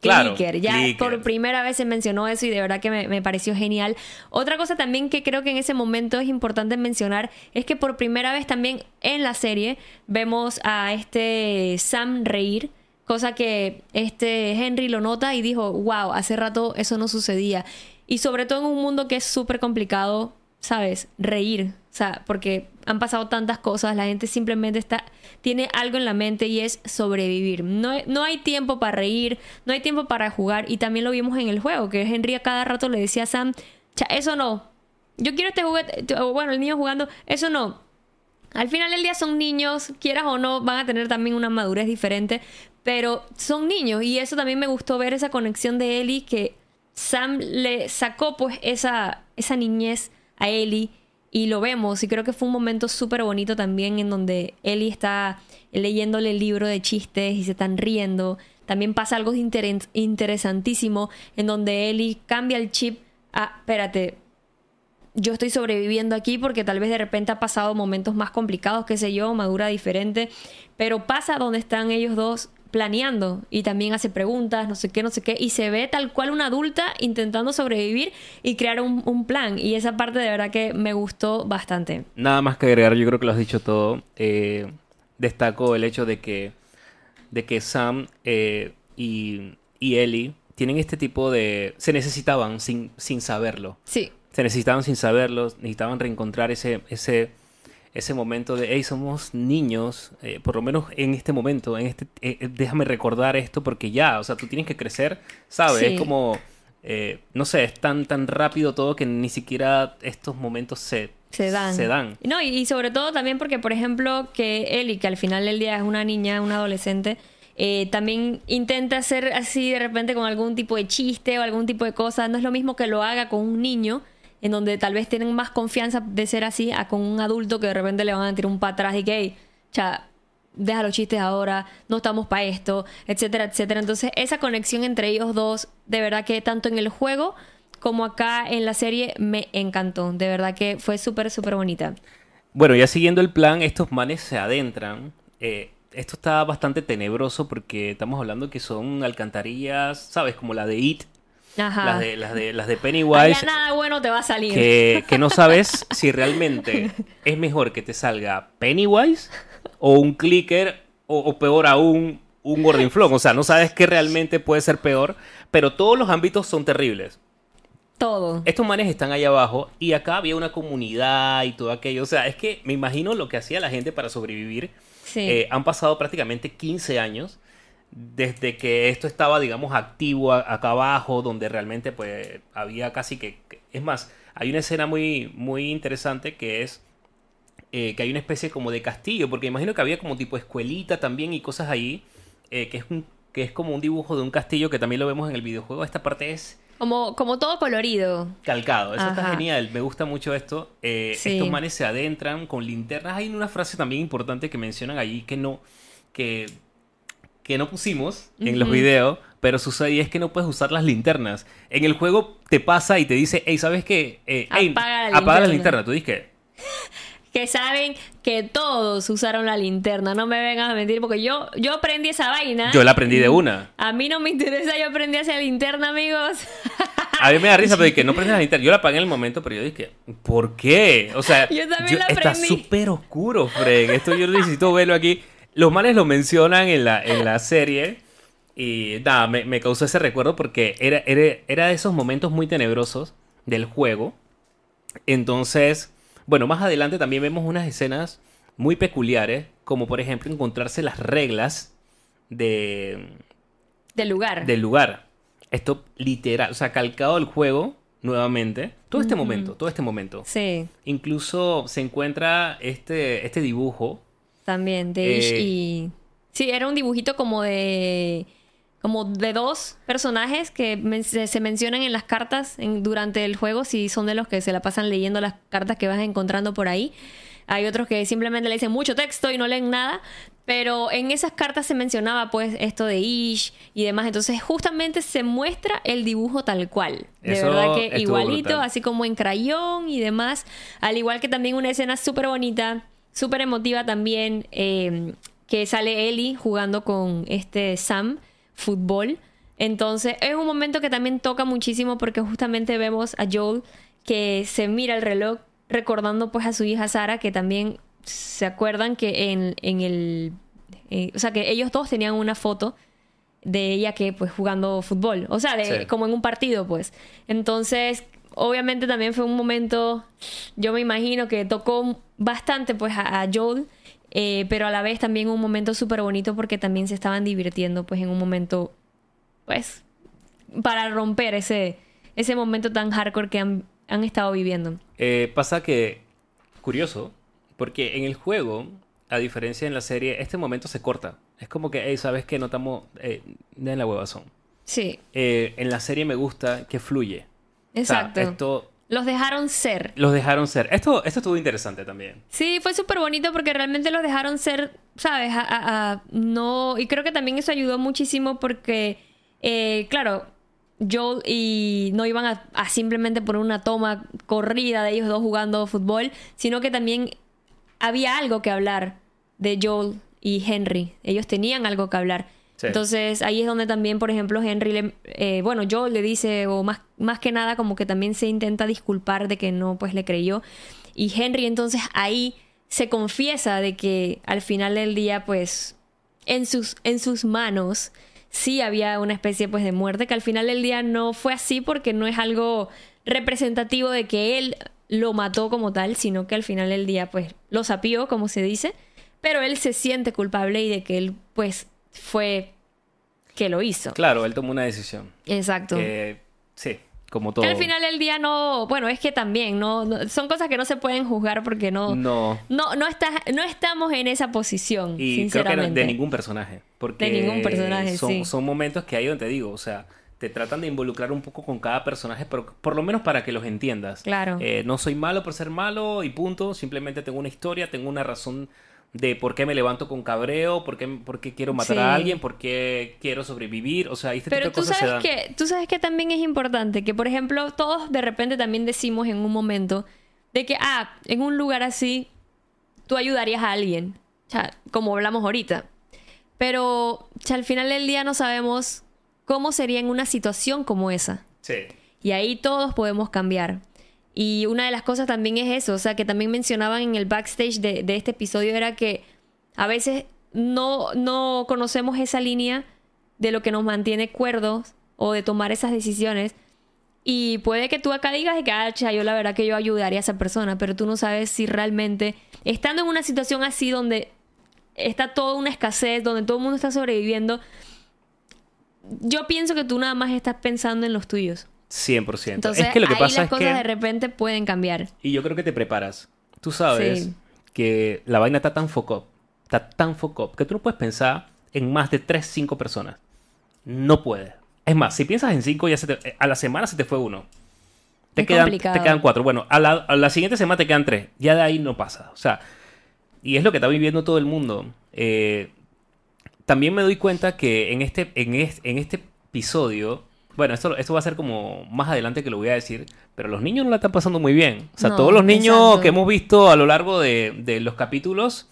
Claro, Clicker, ya clicker. por primera vez se mencionó eso y de verdad que me, me pareció genial. Otra cosa también que creo que en ese momento es importante mencionar es que por primera vez también en la serie vemos a este Sam reír, cosa que este Henry lo nota y dijo, wow, hace rato eso no sucedía. Y sobre todo en un mundo que es súper complicado, ¿sabes? Reír. O sea, porque han pasado tantas cosas, la gente simplemente está, tiene algo en la mente y es sobrevivir. No, no hay tiempo para reír, no hay tiempo para jugar. Y también lo vimos en el juego, que Henry a cada rato le decía a Sam, "Cha, eso no. Yo quiero este juguete, o bueno, el niño jugando, eso no. Al final del día son niños, quieras o no, van a tener también una madurez diferente, pero son niños y eso también me gustó ver esa conexión de Ellie que Sam le sacó pues esa, esa niñez a Ellie y lo vemos y creo que fue un momento súper bonito también en donde Ellie está leyéndole el libro de chistes y se están riendo. También pasa algo interes- interesantísimo en donde Ellie cambia el chip a, espérate, yo estoy sobreviviendo aquí porque tal vez de repente ha pasado momentos más complicados, qué sé yo, madura diferente, pero pasa donde están ellos dos planeando y también hace preguntas, no sé qué, no sé qué, y se ve tal cual una adulta intentando sobrevivir y crear un, un plan. Y esa parte de verdad que me gustó bastante. Nada más que agregar, yo creo que lo has dicho todo. Eh, destaco el hecho de que, de que Sam eh, y, y Ellie tienen este tipo de... Se necesitaban sin, sin saberlo. Sí, Se necesitaban sin saberlo, necesitaban reencontrar ese, ese, ese momento de, hey, somos niños, eh, por lo menos en este momento, en este, eh, eh, déjame recordar esto porque ya, o sea, tú tienes que crecer, ¿sabes? Sí. Es como, eh, no sé, es tan, tan rápido todo que ni siquiera estos momentos se, se dan. Se dan. No, y, y sobre todo también porque, por ejemplo, que Ellie, que al final del día es una niña, una adolescente, eh, también intenta hacer así de repente con algún tipo de chiste o algún tipo de cosa. No es lo mismo que lo haga con un niño, en donde tal vez tienen más confianza de ser así, a con un adulto que de repente le van a tirar un para atrás y que, hey, cha, deja los chistes ahora, no estamos para esto, etcétera, etcétera. Entonces, esa conexión entre ellos dos, de verdad que tanto en el juego como acá en la serie, me encantó. De verdad que fue súper, súper bonita. Bueno, ya siguiendo el plan, estos manes se adentran. Eh, esto está bastante tenebroso porque estamos hablando que son alcantarillas, ¿sabes? Como la de It, Ajá. las de, las de, las de Allá Pennywise. nada bueno te va a salir. que, que no sabes si realmente es mejor que te salga Pennywise o un clicker o, o peor aún un gordinflón. O sea, no sabes qué realmente puede ser peor, pero todos los ámbitos son terribles. Todo. Estos manes están allá abajo y acá había una comunidad y todo aquello. O sea, es que me imagino lo que hacía la gente para sobrevivir. Sí. Eh, han pasado prácticamente 15 años desde que esto estaba, digamos, activo acá abajo, donde realmente pues había casi que... Es más, hay una escena muy, muy interesante que es eh, que hay una especie como de castillo, porque imagino que había como tipo escuelita también y cosas ahí, eh, que, es un, que es como un dibujo de un castillo que también lo vemos en el videojuego. Esta parte es Como, como todo colorido. calcado. Eso está genial. Me gusta mucho esto. Eh, Sí. Estos manes se adentran con linternas. Hay una frase también importante que mencionan allí que no, que, que no pusimos en los videos, pero sucede es que no puedes usar las linternas. En el juego te pasa y te dice, hey, ¿sabes qué? Eh, hey, Apaga la apaga la linterna". linterna. Tú dices que Que saben que todos usaron la linterna. No me vengas a mentir porque yo, yo aprendí esa vaina. yo la aprendí de una. A mí no me interesa, yo aprendí a hacer linterna, amigos. A mí me da risa, pero que no prendes la linterna. Yo la apagué en el momento, pero yo dije, ¿por qué? O sea, Yo también la está súper oscuro, Fred. Esto yo necesito verlo aquí. Los males lo mencionan en la, en la serie. Y nada, me, me causó ese recuerdo porque era, era, era de esos momentos muy tenebrosos del juego. Entonces, bueno, más adelante también vemos unas escenas muy peculiares, como por ejemplo encontrarse las reglas de, Del lugar. del lugar. Esto literal, o sea, calcado el juego nuevamente. Todo este momento, todo este momento. Sí, Incluso se encuentra este, este dibujo. También. De Ish Eh, y. Sí, era un dibujito como de. como de dos personajes que men- se, se mencionan en las cartas en- durante el juego, si son de los que se la pasan leyendo las cartas que vas encontrando por ahí. Hay otros que simplemente le dicen mucho texto y no leen nada. Pero en esas cartas se mencionaba pues esto de Ish y demás. Entonces justamente se muestra el dibujo tal cual. De Eso verdad que igualito, brutal. así como en crayón y demás. Al igual que también una escena súper bonita, súper emotiva también, eh, que sale Ellie jugando con este Sam, fútbol. Entonces es un momento que también toca muchísimo porque justamente vemos a Joel que se mira el reloj recordando pues a su hija Sara que también se acuerdan que en, en el... eh, o sea que ellos todos tenían una foto de ella que pues jugando fútbol, o sea, de, Sí. como en un partido pues. Entonces, obviamente también fue un momento, yo me imagino que tocó bastante pues a, a Joel, eh, pero a la vez también un momento súper bonito porque también se estaban divirtiendo pues en un momento pues para romper ese, ese momento tan hardcore que han, han estado viviendo. Eh, pasa que, curioso, porque en el juego, a diferencia en la serie, este momento se corta. Es como que, hey, ¿sabes qué? Notamos eh, en la huevazón. Sí, Eh, en la serie me gusta que fluye. O sea, exacto. esto Los dejaron ser. los dejaron ser. Esto, esto estuvo interesante también. Sí, fue súper bonito porque realmente los dejaron ser, ¿sabes? A- a- a- no, y creo que también eso ayudó muchísimo porque, eh, claro, Joel y no iban a, a simplemente poner una toma corrida de ellos dos jugando fútbol, sino que también había algo que hablar de Joel y Henry. Ellos tenían algo que hablar. Entonces ahí es donde también, por ejemplo, Henry, le, eh, bueno, Joel le dice, o más, más que nada como que también se intenta disculpar de que no, pues le creyó. Y Henry entonces ahí se confiesa de que al final del día, pues, en sus, en sus manos sí había una especie pues de muerte, que al final del día no fue así porque no es algo representativo de que él lo mató como tal, sino que al final del día pues lo sapió, como se dice, pero él se siente culpable y de que él pues fue que lo hizo. Claro, él tomó una decisión. Exacto. Que, sí, como todo. Que al final del día no, bueno, es que también no, no- son cosas que no se pueden juzgar porque no No. no no está, no estamos en esa posición, Y creo que sinceramente. de ningún personaje. Porque De ningún personaje, son, sí. son momentos que ahí donde te digo, o sea, te tratan de involucrar un poco con cada personaje, pero por lo menos para que los entiendas. Claro. Eh, no soy malo por ser malo y punto. Simplemente tengo una historia, tengo una razón de por qué me levanto con cabreo, por qué, por qué quiero matar Sí. a alguien, por qué quiero sobrevivir. O sea, este Pero tipo tú de cosas se sabes dan. que tú sabes que también es importante que por ejemplo todos de repente también decimos en un momento de que ah en un lugar así tú ayudarías a alguien, o sea, como hablamos ahorita. Pero o sea, al final del día no sabemos cómo sería en una situación como esa. Sí. Y ahí todos podemos cambiar. Y una de las cosas también es eso, o sea, que también mencionaban en el backstage de, este episodio era que a veces no, no conocemos esa línea de lo que nos mantiene cuerdos o de tomar esas decisiones. Y puede que tú acá digas que, ah, yo la verdad que yo ayudaría a esa persona, pero tú no sabes si realmente, estando en una situación así donde está toda una escasez, donde todo el mundo está sobreviviendo, yo pienso que tú nada más estás pensando en los tuyos. 100%. Entonces, es que lo que ahí pasa las es cosas que... de repente pueden cambiar. Y yo creo que te preparas. Tú sabes Sí. que la vaina está tan foco, está tan foco, que tú no puedes pensar en más de 3, 5 personas. No puedes. Es más, si piensas en 5, ya se te- a la semana se te fue uno. Te, Es quedan, complicado. te quedan 4. Bueno, a la, a la siguiente semana te quedan 3. Ya de ahí no pasa. O sea, y es lo que está viviendo todo el mundo. Eh, también me doy cuenta que en este, en es- en este episodio, bueno, esto, esto va a ser como más adelante que lo voy a decir, pero los niños no la están pasando muy bien. O sea, No, todos los niños exacto. que hemos visto a lo largo de, de los capítulos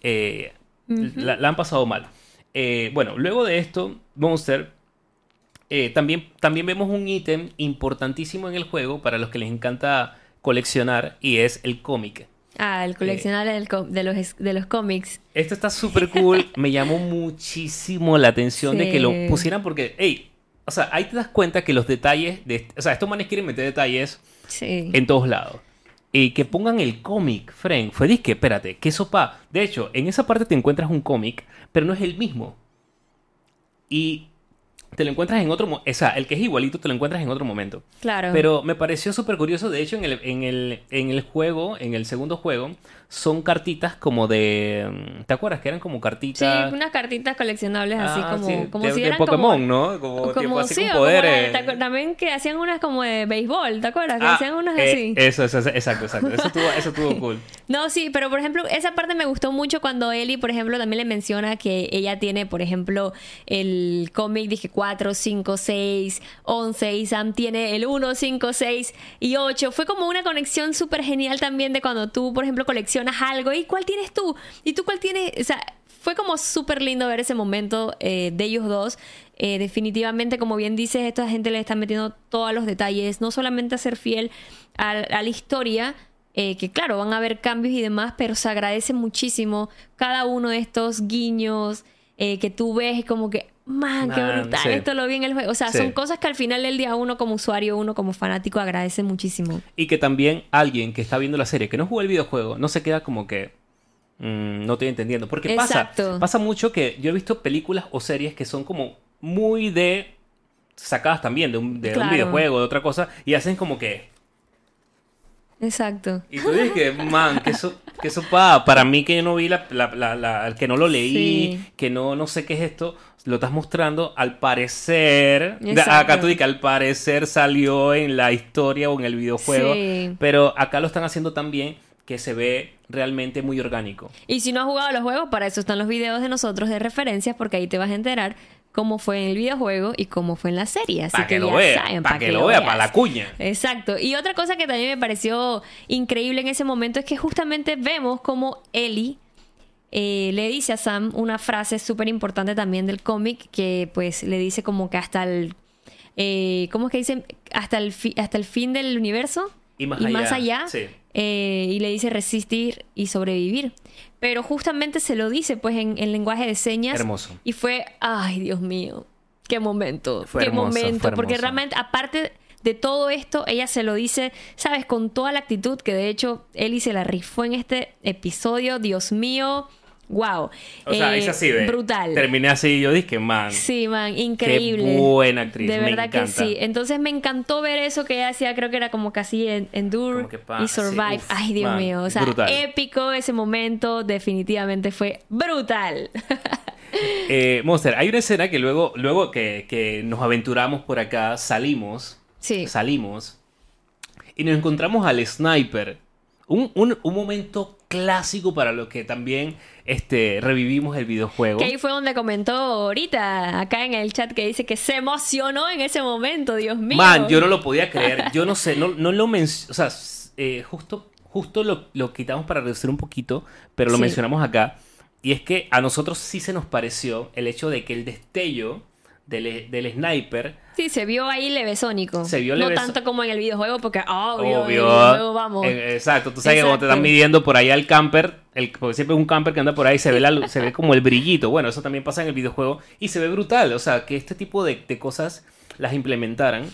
eh, la, la han pasado mal. Eh, bueno, luego de esto, Monster, eh, también, también vemos un ítem importantísimo en el juego para los que les encanta coleccionar y es el cómic. Ah, el coleccionar co- de, los, de los cómics. Esto está súper cool. Me llamó muchísimo la atención de que lo pusieran porque, hey, o sea, ahí te das cuenta que los detalles de... O sea, estos manes quieren meter detalles Sí. en todos lados. Y que pongan el cómic, Frank. Fue disque, espérate, qué sopa. De hecho, en esa parte te encuentras un cómic, pero no es el mismo. Y te lo encuentras en otro... mo- O sea, el que es igualito te lo encuentras en otro momento. Claro. Pero me pareció súper curioso. De hecho, en el, en, el, en el juego, en el segundo juego, son cartitas como de... ¿Te acuerdas que eran como Sí, cartitas? unas cartitas coleccionables así Ah, como, sí, como de, si de eran Pokémon, como, ¿no? Como, tipo como así sí, con o como poderes. la- ¿te acuer- también que hacían unas como de béisbol, ¿te acuerdas? Que Ah, hacían unas eh, así. Eso, eso, eso, exacto, exacto. Eso estuvo, eso estuvo cool. No, sí, pero por ejemplo, esa parte me gustó mucho cuando Ellie, por ejemplo, también le menciona que ella tiene, por ejemplo, el cómic, dije 4, 5, 6, 11, y Sam tiene el 1, 5, 6 y 8. Fue como una conexión súper genial también de cuando tú, por ejemplo, coleccionas algo. ¿Y cuál tienes tú? ¿Y tú cuál tienes? O sea, fue como súper lindo ver ese momento eh, de ellos dos. Eh, definitivamente, como bien dices, esta gente le está metiendo todos los detalles, no solamente a ser fiel a, la historia, eh, que claro, van a haber cambios y demás, pero se agradece muchísimo cada uno de estos guiños que tú ves como que, man, qué brutal, sí. esto lo vi en el juego. O sea, Sí. son cosas que al final del día uno como usuario, uno como fanático agradece muchísimo. Y que también alguien que está viendo la serie, que no jugó el videojuego, no se queda como que... mm, no estoy entendiendo. Porque pasa, Exacto. pasa mucho que yo he visto películas o series que son como muy de... sacadas también de un, de un Claro. videojuego, de otra cosa, y hacen como que... Exacto. Y tú dices que, man, que eso, que eso pa, para mí que yo no vi la, la- la- la- que no lo leí, Sí. que no, no sé qué es esto, lo estás mostrando, al parecer, Exacto. acá tú dices que al parecer salió en la historia o en el videojuego, Sí. pero acá lo están haciendo tan bien que se ve realmente muy orgánico. Y si no has jugado los juegos, para eso están los videos de nosotros de referencias, porque ahí te vas a enterar cómo fue en el videojuego y cómo fue en la serie. Así Para que, lo ya vea, saben, para pa' que, lo vea, para la cuña. Exacto. Y otra cosa que también me pareció increíble en ese momento es que justamente vemos como Ellie eh, le dice a Sam una frase súper importante también del cómic que pues le dice como que hasta el... eh, ¿Cómo es que dicen? Hasta el, fi- hasta el fin del universo. Y más allá, allá. sí. eh, y le dice resistir y sobrevivir. Pero justamente se lo dice pues en, en lenguaje de señas. Hermoso. Y fue, ay Dios mío, qué momento, Fue qué hermoso, momento. Porque realmente, aparte de todo esto, ella se lo dice, sabes, con toda la actitud que de hecho Ellie se la rifó en este episodio. Dios mío, wow. O sea, Eh, es así, ve. Brutal. Terminé así y yo dije, man. Sí, man, increíble. Qué buena actriz, De me verdad que sí. Entonces me encantó ver eso que ella hacía, creo que era como casi en- endure Como y survive. sí, uf, Ay, Dios man, mío. O sea, brutal. épico ese momento, definitivamente fue brutal. Eh, Monster, hay una escena que luego, luego que, que nos aventuramos por acá, salimos, sí. salimos y nos encontramos al sniper. Un, un- un momento clásico para lo que también este, revivimos el videojuego. Que ahí fue donde comentó ahorita, acá en el chat, que dice que se emocionó en ese momento, Dios mío. Man, yo no lo podía creer. Yo no sé, no, no lo mencioné. O sea, eh, justo, justo lo, lo quitamos para reducir un poquito, pero lo Sí. mencionamos acá. Y es que a nosotros sí se nos pareció el hecho de que el destello del, del sniper Sí, se vio ahí levesónico. Se vio No tanto como en el videojuego, porque obvio, en el Obvio. videojuego vamos. Eh, exacto. Tú sabes que cuando te están midiendo por ahí al camper, el, porque siempre es un camper que anda por ahí, se ve, la, se ve como el brillito. Bueno, eso también pasa en el videojuego y se ve brutal. O sea, que este tipo de, de cosas las implementaran.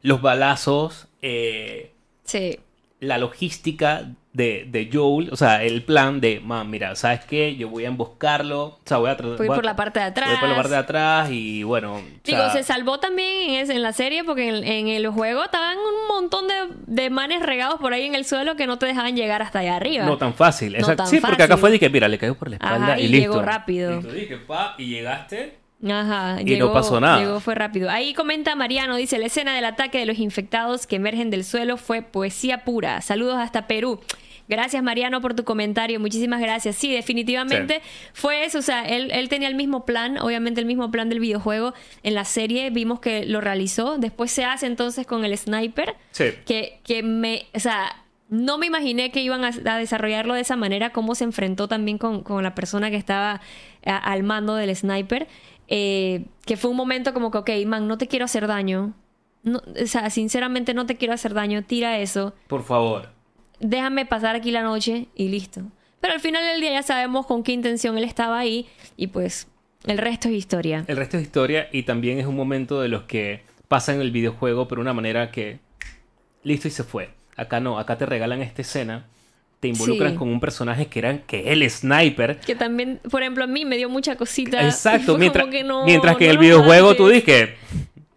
Los balazos, eh, Sí. La logística de, de Joel, o sea, el plan de, man, mira, ¿sabes qué? Yo voy a emboscarlo, o sea, voy a tratar... Fui por la parte de atrás. Voy por la parte de atrás y bueno... o Digo, sea, se salvó también en, ese- en la serie porque en, en el juego estaban un montón de, de manes regados por ahí en el suelo que no te dejaban llegar hasta allá arriba. No tan fácil. No Exacto. tan sí, porque acá fue de que, mira, le cayó por la espalda Ajá, y, y listo. llegó rápido. Y tú dije, pa, y llegaste. Ajá, Y no pasó nada. Llegó, fue rápido. Ahí comenta Mariano, dice, la escena del ataque de los infectados que emergen del suelo fue poesía pura. Saludos hasta Perú. Gracias Mariano por tu comentario, muchísimas gracias. Sí, definitivamente fue eso, o sea, él, él tenía el mismo plan, obviamente el mismo plan del videojuego. En la serie vimos que lo realizó, después se hace entonces con el sniper, Sí. que, que me, o sea, no me imaginé que iban a, a desarrollarlo de esa manera, cómo se enfrentó también con, con la persona que estaba a- al mando del sniper, eh, que fue un momento como que, ok, man, no te quiero hacer daño. No, o sea, sinceramente no te quiero hacer daño, tira eso, Por favor. déjame pasar aquí la noche y listo. Pero al final del día ya sabemos con qué intención él estaba ahí y pues el resto es historia. El resto es historia y también es un momento de los que pasan el videojuego, pero una manera que. Listo y se fue. Acá no, acá te regalan esta escena. Te involucran Sí. con un personaje que era que el sniper. Que también, por ejemplo, a mí me dio mucha cosita. Exacto, mientras, que no, mientras que no el videojuego tú dices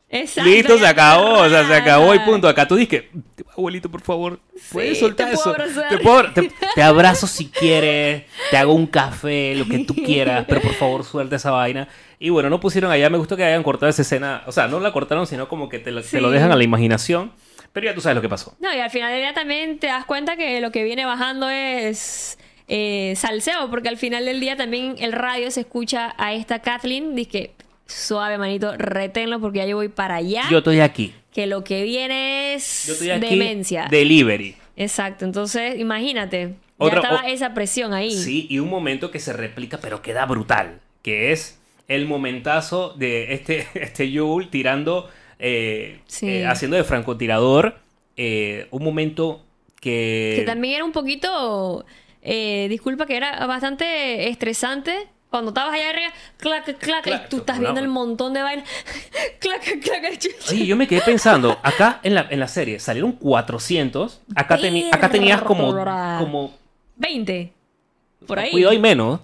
Exacto, listo, se acabó, o sea, se acabó y punto. Acá tú que abuelito, por favor, puedes Sí, soltar te puedo eso. Te, puedo- te- te abrazo si quieres, te hago un café, lo que tú quieras, pero por favor suelta esa vaina. Y bueno, no pusieron allá, me gustó que hayan cortado esa escena, o sea, no la cortaron, sino como que te, lo- te lo Sí. dejan a la imaginación, pero ya tú sabes lo que pasó. No, y al final del día también te das cuenta que lo que viene bajando es eh, salseo, porque al final del día también el radio se escucha a esta Kathleen, dice que suave manito, reténlo porque ya yo voy para allá, Yo estoy aquí, que lo que viene es yo estoy aquí, demencia. delivery. Exacto, entonces imagínate, Otra- ya estaba o- esa presión ahí. Sí, y un momento que se replica, pero queda brutal, que es el momentazo de este, este Joel tirando, eh, Sí. eh, haciendo de francotirador, eh, un momento que... Que también era un poquito, disculpa, que era bastante estresante. Cuando estabas allá arriba, clac, clac, Clac, y tú estás no, viendo no. el montón de vainas, clac, clac, Oye, yo me quedé pensando, acá en la, en la serie salieron 400, acá, teni- acá tenías como, como 20, por ahí. cuidado y menos,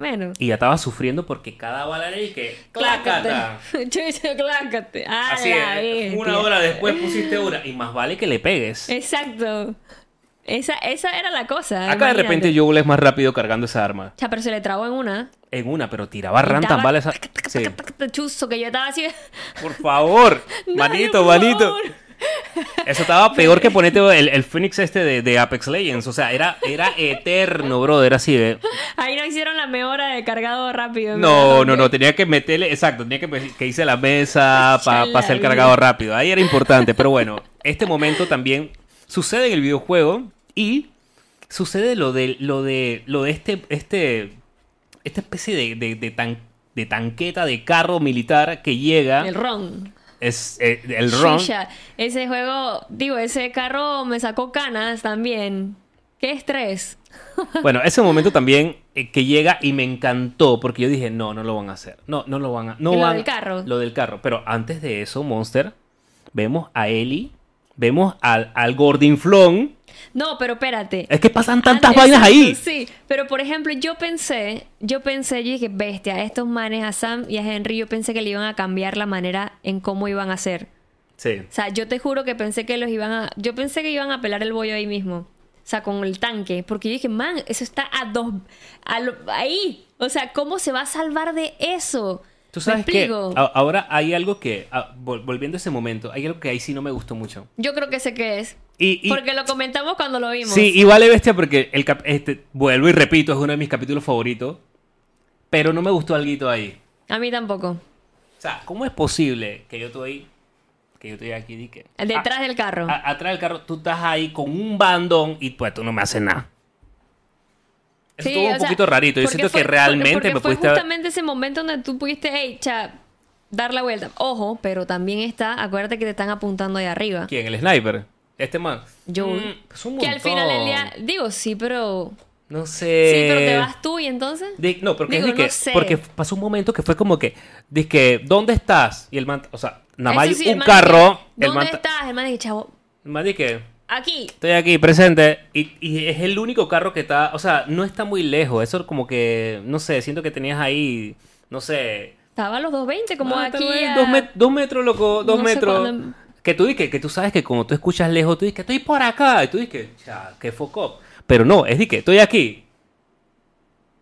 Menos. y ya estaba sufriendo porque cada bala era y que... ¡Clácata! Chucho, clácate. A Así la es, una hora después pusiste una, y más vale que le pegues. Exacto. Esa, esa era la cosa. Acá de imagínate. repente Joel es más rápido cargando esa arma. Ya, pero se le trabó en una. En una, pero tiraba rantan balas. Sí. Chuzo, que yo estaba así. Por favor, Dale, manito, por manito. favor. Eso estaba peor que ponerte el, el Phoenix este de, de Apex Legends. O sea, era, era eterno, brother. Así de. Ahí no hicieron la mejora de cargado rápido. No, no, no. Tenía que meterle. Exacto, tenía que, que hice la mesa para hacer vida. cargado rápido. Ahí era importante. Pero bueno, este momento también sucede en el videojuego y sucede lo de lo de lo de este este esta especie de, de, de tan- de tanqueta de carro militar que llega El ron. Es eh, el ron Shisha. Ese juego, digo, ese carro me sacó canas también. Qué estrés. Bueno, ese momento también eh, que llega y me encantó porque yo dije, no, no lo van a hacer. No, no lo van a... No ¿Y lo van- del carro? Lo del carro. Pero antes de eso, Monster, vemos a Ellie, vemos al, al Gordinflón. No, pero espérate. Es que pasan tantas Ah, vainas ahí. Sí, pero por ejemplo, yo pensé, yo pensé, yo dije, bestia, a estos manes, a Sam y a Henry, yo pensé que le iban a cambiar la manera en cómo iban a hacer. Sí. O sea, yo te juro que pensé que los iban a. Yo pensé que iban a pelar el bollo ahí mismo. O sea, con el tanque. Porque yo dije, man, eso está a dos. a lo- ahí. O sea, ¿cómo se va a salvar de eso? Tú ¿Me sabes que ahora hay algo que, vol- volviendo a ese momento, hay algo que ahí sí no me gustó mucho. Yo creo que sé qué es. Y, y- Porque lo comentamos cuando lo vimos. sí, y vale bestia porque el cap- este, vuelvo y repito, es uno de mis capítulos favoritos. Pero no me gustó algo ahí. A mí tampoco. O sea, ¿cómo es posible que yo estoy, que yo estoy aquí, que Detrás del carro. a- atrás del carro, tú estás ahí con un bandón y pues tú no me haces nada? Eso Sí, estuvo un sea, poquito rarito. Yo siento fue- que realmente porque me fue pudiste... justamente ese momento donde tú pudiste, hey, cha, dar la vuelta. Ojo, pero también está, acuérdate que te están apuntando ahí arriba. ¿Quién? ¿El sniper? Este man. Joel. Mm, es un Que al final del día, digo, sí, pero... No sé. Sí, pero te vas tú y entonces... Di- no, porque Digo, es de que, no sé. porque pasó un momento que fue como que, que, ¿dónde estás? Y el man, o sea, nada más sí, el un man carro, dice, el man, ¿Dónde estás? El man dice, chavo, el man dice, aquí. estoy aquí presente y, y es el único carro que está, o sea, no está muy lejos, eso como que, no sé, siento que tenías ahí, no sé, Estaba a los 220, como ah, aquí a- dos, met- dos metros, loco, dos No sé metros. cuándo- Que tú dices que, tú sabes que como tú escuchas lejos, tú dices que estoy por acá, y tú dices que, ya, que foco. Pero no, es de que estoy aquí.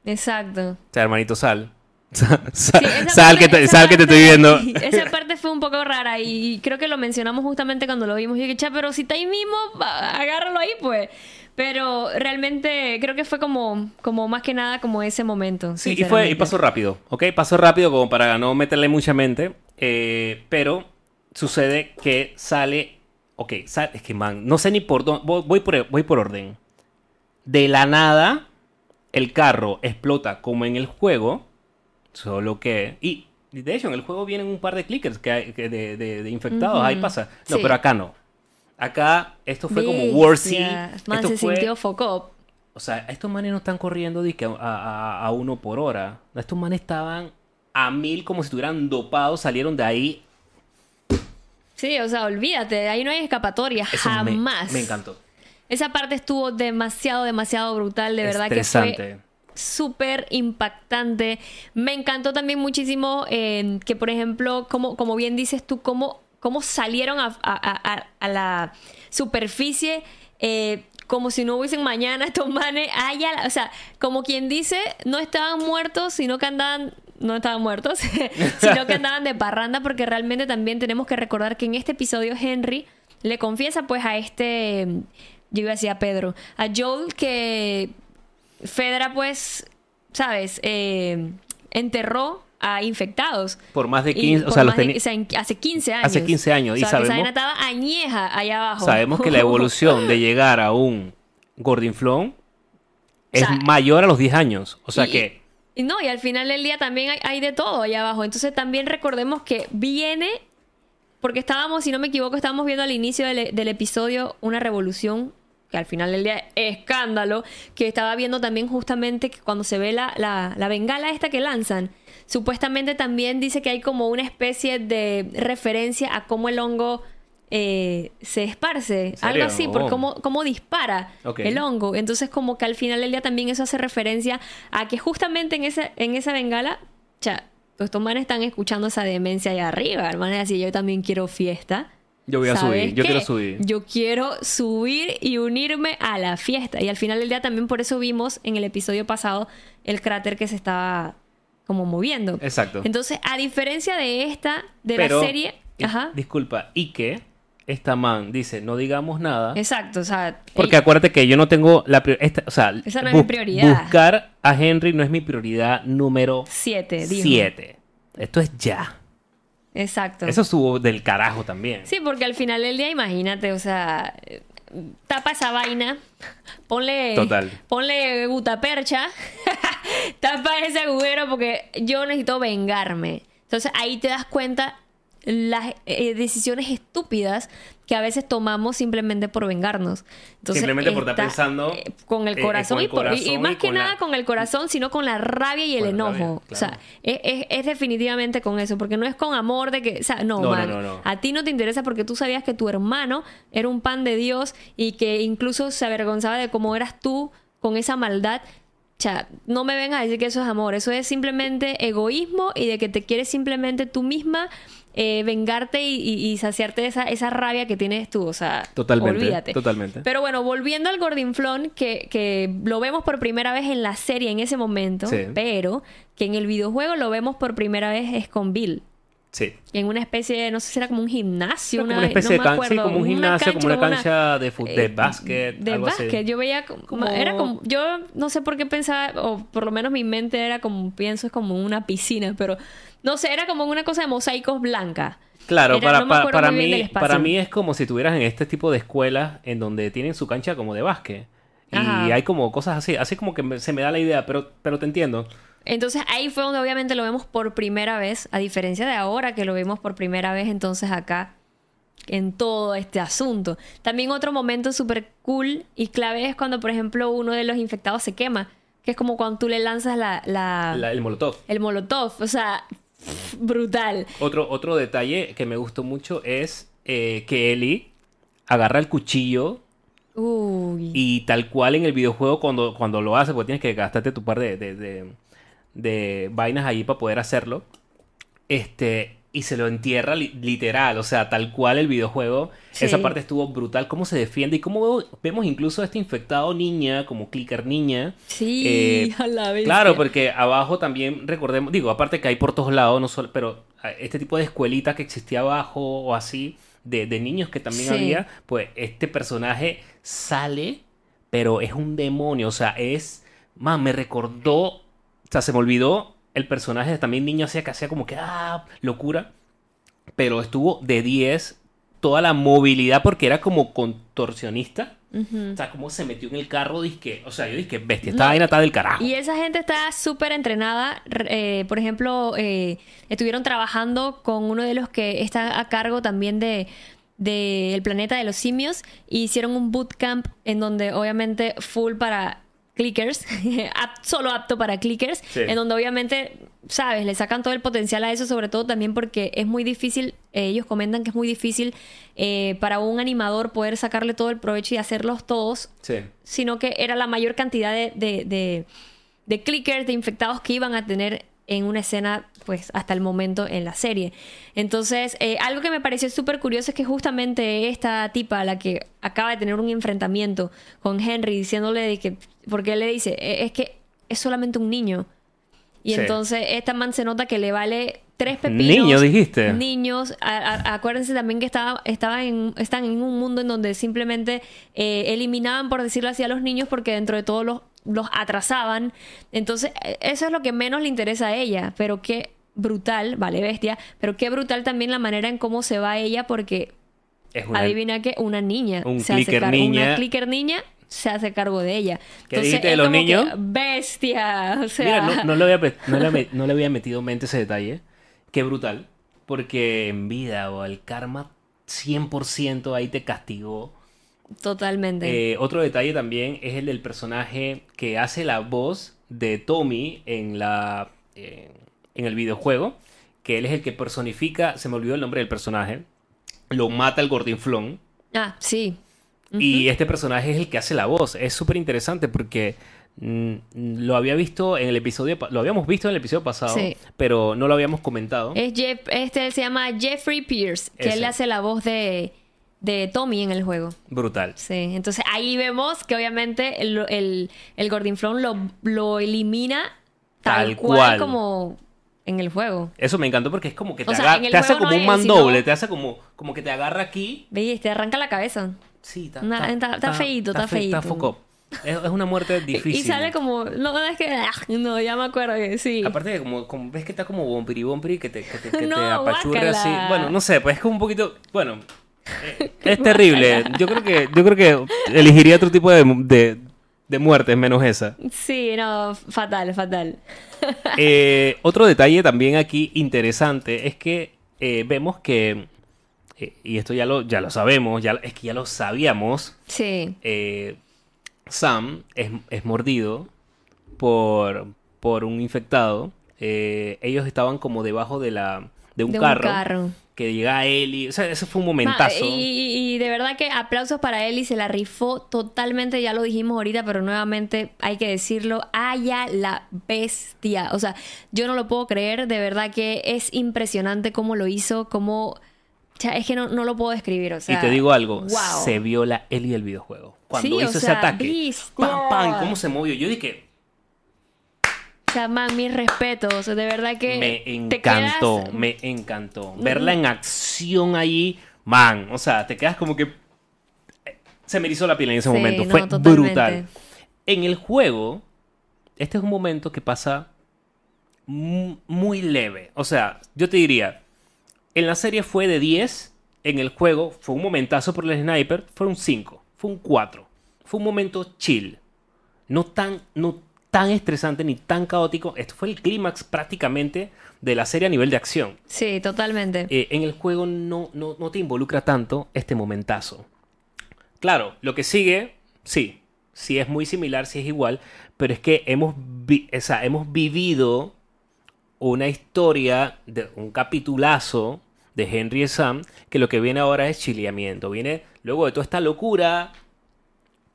Exacto. O sea, hermanito, sal. Sal, sal, Sí, esa sal parte- que, te, sal que te estoy viendo. Esa parte fue un poco rara y creo que lo mencionamos justamente cuando lo vimos. Yo dije, "Cha, pero si está ahí mismo, agárralo ahí, pues. Pero realmente creo que fue como, como más que nada como ese momento. Sí, y, fue, y pasó rápido, ¿ok? Pasó rápido como para no meterle mucha mente. eh, pero sucede que sale... Ok, sale, es que, man, no sé ni por dónde... Voy, por, voy por orden. De la nada, el carro explota como en el juego. Solo que... Y de hecho, en el juego vienen un par de clickers que hay- que de, de- de infectados. Ahí pasa. No, Sí. pero acá no. Acá esto fue como Bestia. Warsy. Man, Esto se fue... sintió foco. O sea, estos manes no están corriendo de que a, a- a uno por hora. Estos manes estaban a mil como si estuvieran dopados, salieron de ahí. Sí, o sea, olvídate, ahí no hay escapatoria, Eso jamás. Me, encantó. Esa parte estuvo demasiado, demasiado brutal, de verdad que fue súper impactante. Me encantó también muchísimo eh, que, por ejemplo, como, como bien dices tú, cómo, cómo salieron a, a- a- a la superficie eh, como si no hubiesen mañana estos manes allá, o sea, como quien dice, no estaban muertos, sino que andaban no estaban muertos, sino que andaban de parranda porque realmente también tenemos que recordar que en este episodio Henry le confiesa pues a este yo iba a decir a Pedro, a Joel que Fedra pues, sabes, Eh, enterró a infectados. Por más de Y 15, o sea, los de- o sea, hace 15 años. Hace 15 años, O y sea, que esa sabemos- estaba añeja allá abajo. sabemos que la evolución de llegar a un gordinflón es mayor a los 10 años. O sea Y- que y no, y al final del día también hay, de todo allá abajo. Entonces también recordemos que viene, porque estábamos, si no me equivoco, estábamos viendo al inicio del, episodio una revolución, que al final del día es escándalo, que estaba viendo también justamente que cuando se ve la, la, la bengala esta que lanzan, supuestamente también dice que hay como una especie de referencia a cómo el hongo... eh, se esparce, algo así, por Oh. cómo, cómo dispara el hongo. Entonces, como que al final del día también eso hace referencia a que justamente en esa, en esa bengala, cha, estos manes están escuchando esa demencia allá arriba, hermano. Así yo también quiero fiesta. yo voy a ¿Sabes subir, yo qué? quiero subir. Yo quiero subir y unirme a la fiesta. Y al final del día también por eso vimos en el episodio pasado el cráter que se estaba como moviendo. Exacto. Entonces, a diferencia de esta, de Pero, la serie... Ajá. disculpa, y que esta man dice, no digamos nada. Exacto, o sea... Porque acuérdate que yo no tengo la pri- esta- o sea, Esa no es mi prioridad. Buscar a Henry no es mi prioridad número siete, dijo. 7. Esto es ya. Exacto. Eso estuvo del carajo también. Sí, porque al final del día, imagínate, o sea, tapa esa vaina, ponle, Total. ponle gutapercha, tapa ese agujero porque yo necesito vengarme. Entonces ahí te das cuenta las eh, decisiones estúpidas que a veces tomamos simplemente por vengarnos. Entonces, Simplemente por estar esta- pensando, eh, con el eh, corazón, con el y, por- y- y más y que nada la- con el corazón, sino con la rabia y el enojo. rabia, O sea, es, es- es definitivamente con eso, porque no es con amor de que, o sea, no, No, no, man, no, no. a ti no te interesa porque tú sabías que tu hermano era un pan de Dios y que incluso se avergonzaba de cómo eras tú con esa maldad. O sea, no me vengas a decir que eso es amor, eso es simplemente egoísmo y de que te quieres simplemente tú misma eh, vengarte y, y- y saciarte de esa, esa rabia que tienes tú. O sea, Totalmente, olvídate. totalmente. Pero bueno, volviendo al Gordinflón, que, que lo vemos por primera vez en la serie en ese momento, Sí. pero que en el videojuego lo vemos por primera vez es con Bill Sí. en una especie de, no sé si era como un gimnasio, Como una, una especie no de me cancha, sí, acuerdo, como un gimnasio, como una cancha de, de eh, básquet. De algo así. básquet, yo veía como, Como- era como, yo no sé por qué pensaba, o por lo menos mi mente era como, pienso, es como una piscina, pero no sé, era como una cosa de mosaicos blanca. Claro, Era- para, no para, mí, para mí es como si estuvieras en este tipo de escuelas en donde tienen su cancha como de básquet. Y Ajá. hay como cosas así, así como que se me da la idea, pero, pero te entiendo. Entonces ahí fue donde obviamente lo vemos por primera vez, a diferencia de ahora que lo vemos por primera vez entonces acá en todo este asunto. También otro momento súper cool y clave es cuando, por ejemplo, uno de los infectados se quema, que es como cuando tú le lanzas la, la- La- el molotov. el molotov, o sea, brutal. Otro, otro detalle que me gustó mucho es eh, que Ellie agarra el cuchillo Uy. y tal cual en el videojuego cuando, cuando lo hace, porque tienes que gastarte tu par de, de, de- de vainas ahí para poder hacerlo. Este, y se lo entierra li- literal, o sea, tal cual el videojuego. Sí. Esa parte estuvo brutal, cómo se defiende y cómo vemos incluso a este infectado niña, como clicker niña. Sí, Eh, a la bestia. Claro, porque abajo también recordemos, digo, aparte que hay por todos lados, no solo, pero este tipo de escuelita que existía abajo o así, de, de niños que también Sí. había, pues este personaje sale, pero es un demonio, o sea, es, man, me recordó, o sea, se me olvidó el personaje también niño hacía que hacía como que, ah, locura, pero estuvo de 10 toda la movilidad porque era como contorsionista. O sea, cómo se metió en el carro, dizque, o sea, yo dije, bestia, No, esta vaina está del carajo. Y esa gente está súper entrenada. re- eh, por ejemplo, eh, estuvieron trabajando con uno de los que está a cargo también de del planeta de los simios y hicieron un bootcamp en donde obviamente full para clickers, solo apto para clickers, Sí. en donde obviamente, sabes, le sacan todo el potencial a eso, sobre todo también porque es muy difícil, eh, ellos comentan que es muy difícil eh, para un animador poder sacarle todo el provecho y hacerlos todos Sí. sino que era la mayor cantidad de, de, de- de clickers, de infectados que iban a tener en una escena pues hasta el momento en la serie. Entonces, eh, algo que me pareció súper curioso es que justamente esta tipa, la que acaba de tener un enfrentamiento con Henry, diciéndole de que, porque él le dice, "E- es que es solamente un niño. Y Sí. entonces esta man se nota que le vale tres pepinos. Niño, dijiste. Niños. A- a- acuérdense también que estaba, estaba en, están en un mundo en donde simplemente eh, eliminaban, por decirlo así, a los niños porque dentro de todos los, los atrasaban. Entonces, eh, eso es lo que menos le interesa a ella. Pero qué brutal, vale, bestia. Pero qué brutal también la manera en cómo se va ella porque Es una... adivina que una niña Un se hace clicker niña. Una clicker niña se hace cargo de ella. ¿Qué dijiste de los que, niños? bestia. O sea, Mira, no, no le había, no, le, había- no le había metido en mente ese detalle. Qué brutal. Porque en vida o el karma 100% ahí te castigó. totalmente. Eh, otro detalle también es el del personaje que hace la voz de Tommy en, la, eh, en el videojuego. Que él es el que personifica, se me olvidó el nombre del personaje. Lo mata el gordinflón. ah, sí. Y este personaje es el que hace la voz. Es súper interesante porque lo había visto en el episodio, lo habíamos visto en el episodio pasado, Sí. pero no lo habíamos comentado. Es Jeff, este se llama Jeffrey Pierce, que Ese. él hace la voz de, de Tommy en el juego. Brutal. Sí, entonces ahí vemos que obviamente el, el, el Gordinflón lo, lo elimina tal, Tal cual, cual. como en el juego. Eso me encantó porque es como que te, sea, te hace no como un mandoble, sino- te hace como, como que te agarra aquí. ¿Veis? Te arranca la cabeza. Sí, está, está- está feíto, está fe- Está feíto. foco. Es, es una muerte difícil. Y sale como. No, es que. ah, No, ya me acuerdo que sí. Aparte de como, como ves que está como bombiri bombiri que te, que te, que te así. Bueno, no sé, pues es como un poquito. Bueno, eh, es terrible. Yo creo que, yo creo que elegiría otro tipo de, de, de muertes menos esa. Sí, no, fatal, fatal. Eh, otro detalle también aquí interesante es que eh, vemos que, eh, y esto ya lo, ya lo sabemos, ya, es que ya lo sabíamos, Sí. eh, Sam es, es mordido por, por un infectado. Eh, ellos estaban como debajo de, la, de un de carro. un carro. Que llega Ellie. O sea, ese fue un momentazo. Y, y- y de verdad que aplausos para y se la rifó totalmente, ya lo dijimos ahorita, pero nuevamente hay que decirlo, haya la bestia. O sea, yo no lo puedo creer, de verdad que es impresionante cómo lo hizo, cómo... O sea, es que no, no lo puedo describir, o sea... y te digo algo, wow. se vio la Ellie del videojuego. Cuando Sí, o hizo ese ataque, pam, pam, cómo se movió. Yo dije, O sea, man, mis respetos, de verdad que... me encantó, quedas- me encantó. Verla en acción allí, man, o sea, te quedas como que eh, se me erizó la piel en ese Sí, momento, no, fue totalmente. brutal. En el juego, este es un momento que pasa mu- muy leve. O sea, yo te diría, en la serie fue de 10, en el juego fue un momentazo por el sniper, fue un 5, fue un 4. Fue un momento chill. No tan, no tan estresante ni tan caótico. Esto fue el clímax prácticamente de la serie a nivel de acción. Sí, totalmente. Eh, en el juego no, no, no te involucra tanto este momentazo. Claro, lo que sigue, sí, sí es muy similar, sí es igual, pero es que hemos, vi- o sea, hemos vivido una historia, de un capitulazo de Henry y Sam, que lo que viene ahora es chileamiento. Viene luego de toda esta locura,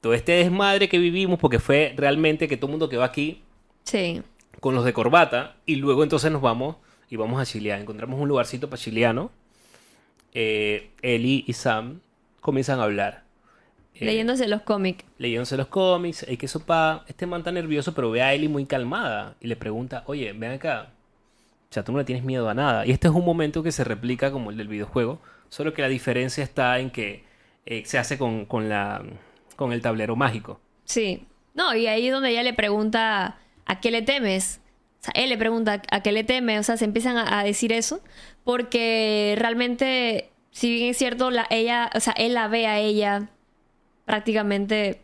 todo este desmadre que vivimos, porque fue realmente que todo el mundo quedó aquí Sí. con los de corbata y luego entonces nos vamos y vamos a chilear. Encontramos un lugarcito para chileano. Eh, Ellie y Sam comienzan a hablar. Eh, Leyéndose los cómics. leyéndose los cómics, hay que sopa, este man está nervioso, pero ve a Ellie muy calmada y le pregunta, oye, ven acá, o sea, tú no le tienes miedo a nada. Y este es un momento que se replica como el del videojuego, solo que la diferencia está en que eh, se hace con, con, la, con el tablero mágico. Sí. No, y ahí es donde ella le pregunta a qué le temes. O sea, él le pregunta a qué le temes. O sea, se empiezan a, a decir eso. Porque realmente, si bien es cierto, la, ella, o sea, él la ve a ella prácticamente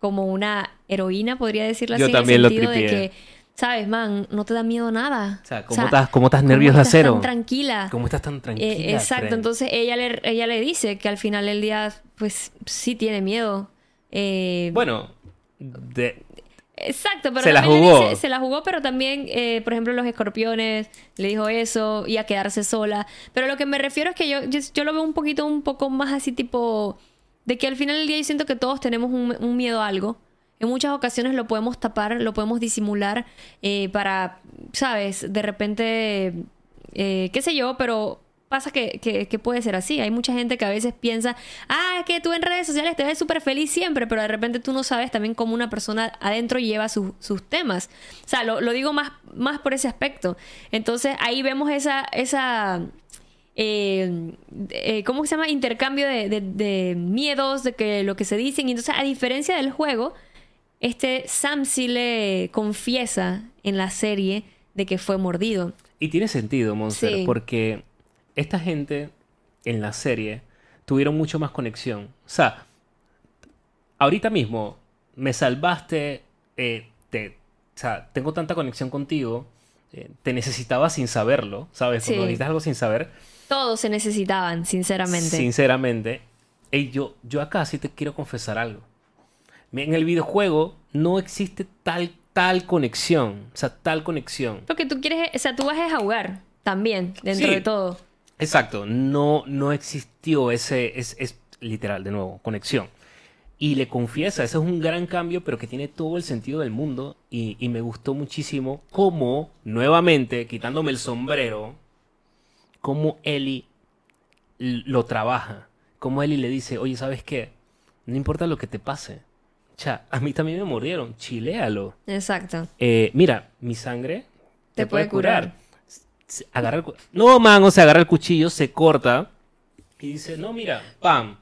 como una heroína, podría decirlo Yo así. también en lo el sentido de tripié. que, ¿sabes, man? No te da miedo nada. O sea, ¿cómo, estás, cómo estás nerviosa estás cero? tan tranquila. ¿Cómo estás tan tranquila? Eh, exacto, Fren? entonces ella le, ella le dice que al final del día, pues sí tiene miedo. Eh, Bueno, de- exacto, pero se la le jugó. dice- se la jugó, pero también, eh, por ejemplo, los escorpiones le dijo eso y a quedarse sola. Pero lo que me refiero es que yo, yo, yo lo veo un poquito, un poco más así tipo, de que al final del día yo siento que todos tenemos un, un miedo a algo. En muchas ocasiones lo podemos tapar, lo podemos disimular eh, para, ¿sabes? De repente, eh, qué sé yo, pero pasa que, que, puede ser así. Hay mucha gente que a veces piensa, ah, que tú en redes sociales te ves súper feliz siempre, pero de repente tú no sabes también cómo una persona adentro lleva sus temas. O sea, lo, digo más, más por ese aspecto. Entonces ahí vemos esa, esa eh, ¿cómo se llama? Intercambio de, miedos, de que lo que se dicen. Y entonces, a diferencia del juego, este Sam sí le confiesa en la serie de que fue mordido. Y tiene sentido, Monster, porque esta gente en la serie tuvieron mucho más conexión. O sea, ahorita mismo me salvaste, eh, te, o sea, tengo tanta conexión contigo, eh, te necesitaba sin saberlo, ¿sabes? Cuando necesitas algo sin saber. Todos se necesitaban, sinceramente. Sinceramente. Y yo, yo acá sí te quiero confesar algo. En el videojuego no existe tal, tal conexión. O sea, tal conexión. Porque tú quieres, o sea, tú vas a jugar también, dentro de todo. Exacto, no, no existió ese, es, es literal, de nuevo, conexión. Y le confiesa, ese es un gran cambio, pero que tiene todo el sentido del mundo. Y, y me gustó muchísimo cómo, nuevamente, quitándome el sombrero, cómo Eli lo trabaja. Cómo Eli le dice, oye, ¿sabes qué? No importa lo que te pase. Cha, a mí también me mordieron, chiléalo. Exacto. Eh, mira, mi sangre te, puede, curar agarra el, no, man, o sea, agarra el cuchillo, se corta y dice, no, mira, pam.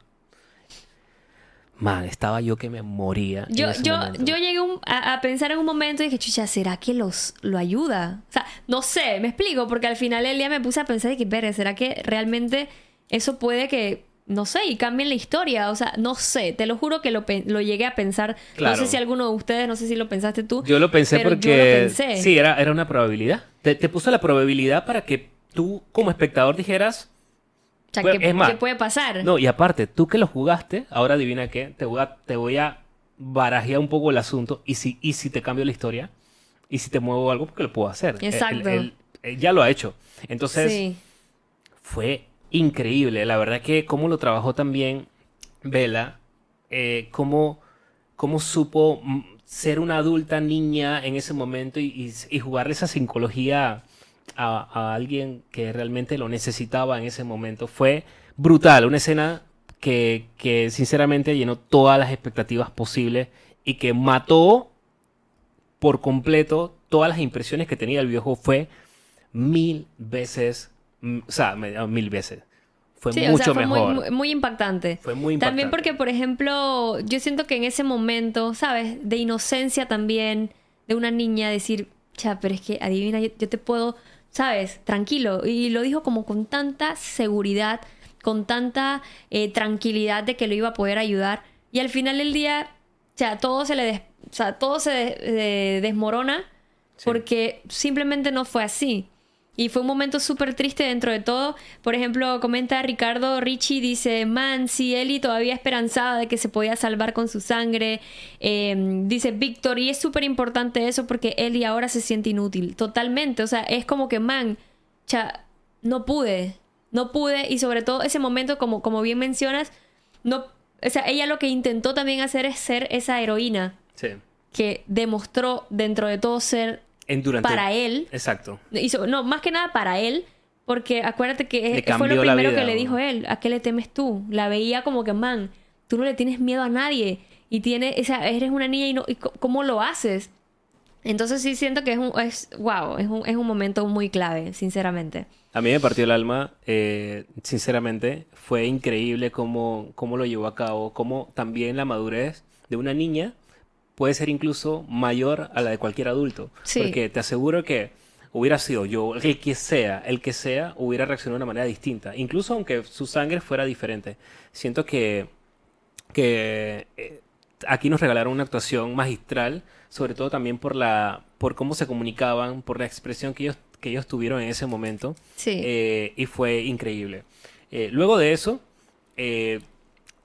Man, estaba yo que me moría. Yo, yo, yo llegué a, pensar en un momento y dije, chucha, ¿será que los, lo ayuda? O sea, no sé, me explico, porque al final del día me puse a pensar y que, ver, ¿será que realmente eso puede que no sé, y cambien la historia. O sea, no sé, te lo juro que lo, lo llegué a pensar. No sé si alguno de ustedes, no sé si lo pensaste tú. Yo lo pensé porque. Sí, era, era una probabilidad. Te, puso la probabilidad para que tú, como espectador, dijeras. O sea, ¿qué, puede pasar? No, y aparte, tú que lo jugaste, ahora adivina qué, te voy a, te voy a barajear un poco el asunto. Y si, y si te cambio la historia, y si te muevo algo, porque lo puedo hacer. Exacto. ya lo ha hecho. Entonces, fue increíble. La verdad que cómo lo trabajó también Vela, eh, cómo, supo mm, ser una adulta niña en ese momento y, jugarle esa psicología a, alguien que realmente lo necesitaba en ese momento. Fue brutal, una escena que, que sinceramente llenó todas las expectativas posibles y que mató por completo todas las impresiones que tenía el viejo. Fue mil veces o sea, mil veces. Fue mucho fue mejor. Muy, impactante. Fue muy impactante. También porque, por ejemplo, yo siento que en ese momento, ¿sabes? De inocencia también, de una niña decir, cha, pero es que adivina, yo, te puedo, ¿sabes? Tranquilo. Y lo dijo como con tanta seguridad, con tanta eh, tranquilidad de que lo iba a poder ayudar. Y al final del día, o sea, todo se le, o sea, todo se desmorona porque simplemente no fue así. Y fue un momento súper triste dentro de todo. Por ejemplo, comenta Ricardo Ricci, dice, man, si Eli todavía esperanzaba de que se podía salvar con su sangre. Em, dice Víctor, y es súper importante eso porque Eli ahora se siente inútil. Totalmente. O sea, es como que, man, cha, no pude. No pude. Y sobre todo ese momento, como, como bien mencionas, no... O sea, ella lo que intentó también hacer es ser esa heroína. Sí. Que demostró dentro de todo ser para él. Exacto. no, más que nada para él, porque acuérdate que fue lo primero que le dijo él. ¿A qué le temes tú? La veía como que, man, tú no le tienes miedo a nadie. Y tiene, o sea, eres una niña y, no, y ¿cómo lo haces? Entonces sí siento que es un, es, wow, es un, es un momento muy clave, sinceramente. A mí me partió el alma, eh, sinceramente, fue increíble cómo, cómo lo llevó a cabo, cómo también la madurez de una niña puede ser incluso mayor a la de cualquier adulto. Porque te aseguro que hubiera sido yo, el que sea, el que sea, hubiera reaccionado de una manera distinta. Incluso aunque su sangre fuera diferente. Siento que, que eh, aquí nos regalaron una actuación magistral, sobre todo también por, la, por cómo se comunicaban, por la expresión que ellos, que ellos tuvieron en ese momento. Sí. Eh, y fue increíble. Eh, luego de eso,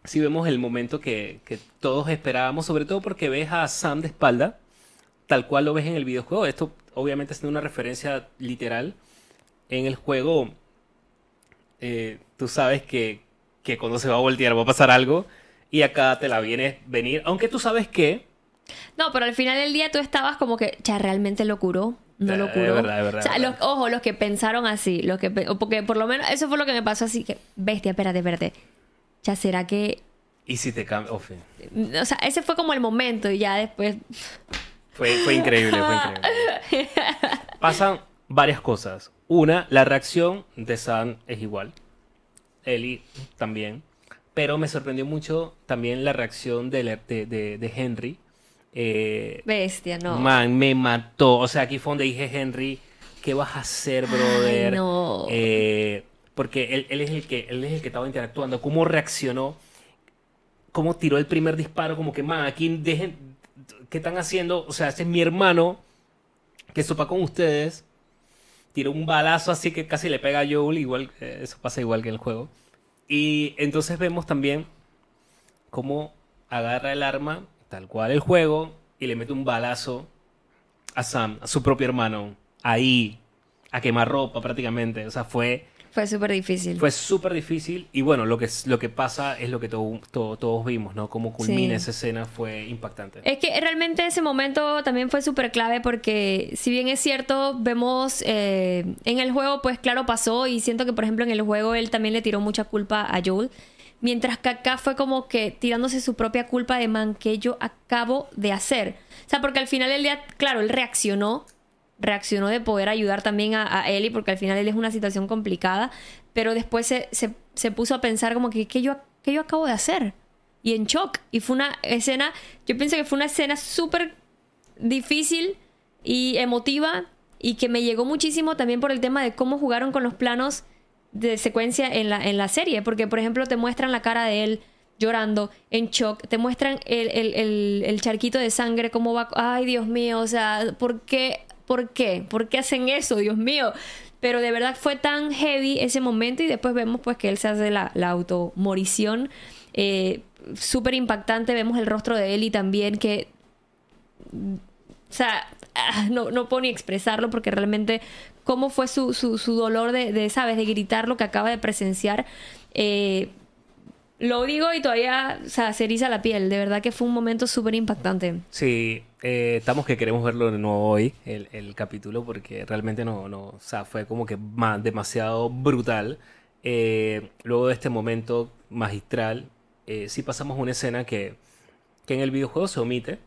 si vemos el momento que, todos esperábamos, sobre todo porque ves a Sam de espalda, tal cual lo ves en el videojuego. Esto obviamente es una referencia literal. En el juego, eh, tú sabes que, que, cuando se va a voltear va a pasar algo y acá te la vienes venir, aunque tú sabes que No, pero al final del día tú estabas como que, ya, realmente lo curó. No Eh, lo es curó. verdad, es verdad, o sea, es los, verdad. ojo, los que pensaron así, los que porque por lo menos eso fue lo que me pasó así que, bestia, espérate, espérate. Ya será que, Y si te cambia. oh, o sea, ese fue como el momento y ya después, Fue, fue increíble, fue increíble. Pasan varias cosas. Una, la reacción de Sam es igual. Ellie también. Pero me sorprendió mucho también la reacción de, de- de- de Henry. Eh, bestia, no. Man, me mató. O sea, aquí fue donde dije, Henry, ¿qué vas a hacer, brother? no. Eh, porque él, él es el que, él es el que estaba interactuando. ¿Cómo reaccionó? ¿Cómo tiró el primer disparo? Como que, man, aquí dejen... ¿Qué están haciendo? O sea, este es mi hermano que sopa con ustedes. Tiró un balazo así que casi le pega a Joel. Igual, eh, eso pasa igual que en el juego. Y entonces vemos también cómo agarra el arma, tal cual el juego, y le mete un balazo a Sam, a su propio hermano, ahí, a quemarropa prácticamente. O sea, fue, Fue súper difícil. fue súper difícil. Y bueno, lo que, lo que pasa es lo que to- to- todos vimos, ¿no? Cómo culmina Sí. esa escena fue impactante. Es que realmente ese momento también fue súper clave porque si bien es cierto, vemos eh, en el juego, pues claro, pasó y siento que por ejemplo en el juego él también le tiró mucha culpa a Joel. Mientras que acá fue como que tirándose su propia culpa de man que yo acabo de hacer. O sea, porque al final del día, claro, él reaccionó, reaccionó de poder ayudar también a, a Ellie, porque al final él es una situación complicada, pero después se, se- se puso a pensar como que, ¿qué yo, qué yo acabo de hacer? Y en shock. Y fue una escena, yo pienso que fue una escena súper difícil y emotiva y que me llegó muchísimo también por el tema de cómo jugaron con los planos de secuencia en la, en la serie, porque por ejemplo te muestran la cara de él llorando, en shock, te muestran el, el- el- el charquito de sangre, cómo va, ay Dios mío, o sea, ¿por qué? ¿Por qué? ¿Por qué hacen eso, Dios mío? Pero de verdad fue tan heavy ese momento y después vemos pues que él se hace la, la automorición, eh, súper impactante, vemos el rostro de Ellie también que o sea, ah, no, no puedo ni expresarlo porque realmente cómo fue su, su, su dolor de, de, ¿sabes? De gritar lo que acaba de presenciar. Eh, lo digo y todavía, se eriza la piel. De verdad que fue un momento súper impactante. Sí, eh, estamos que queremos verlo de nuevo hoy, el, el capítulo, porque realmente no, no, o sea, fue como que ma- demasiado brutal. Eh, luego de este momento magistral, eh, sí pasamos una escena que, que en el videojuego se omite,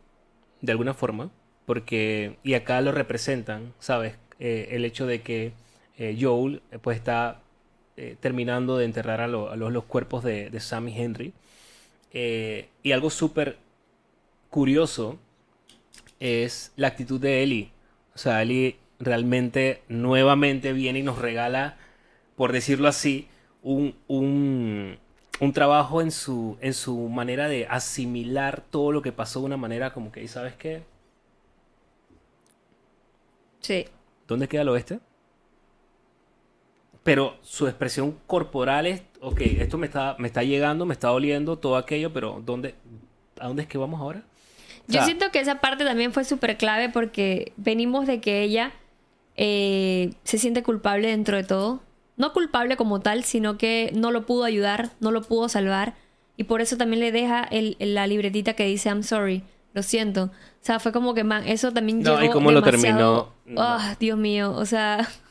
de alguna forma, porque, y acá lo representan, ¿sabes? Eh, el hecho de que Joel, pues está eh, terminando de enterrar a, lo- a los, los cuerpos de, de Sam y Henry. Eh, y algo súper curioso es la actitud de Ellie. O sea, Ellie realmente nuevamente viene y nos regala, por decirlo así, un, un, un trabajo en su, en su manera de asimilar todo lo que pasó de una manera como que, ¿y sabes qué? Sí. ¿Dónde queda el oeste? Pero su expresión corporal es, ok, esto me está, me está llegando, me está doliendo, todo aquello, pero ¿dónde, ¿a dónde es que vamos ahora? O Yo siento que esa parte también fue súper clave porque venimos de que ella eh, se siente culpable dentro de todo. No culpable como tal, sino que no lo pudo ayudar, no lo pudo salvar. Y por eso también le deja el- el- la libretita que dice I'm sorry, lo siento. O sea, fue como que, man, eso también No, llegó ¿y cómo lo terminó? Ah, Dios mío, o sea...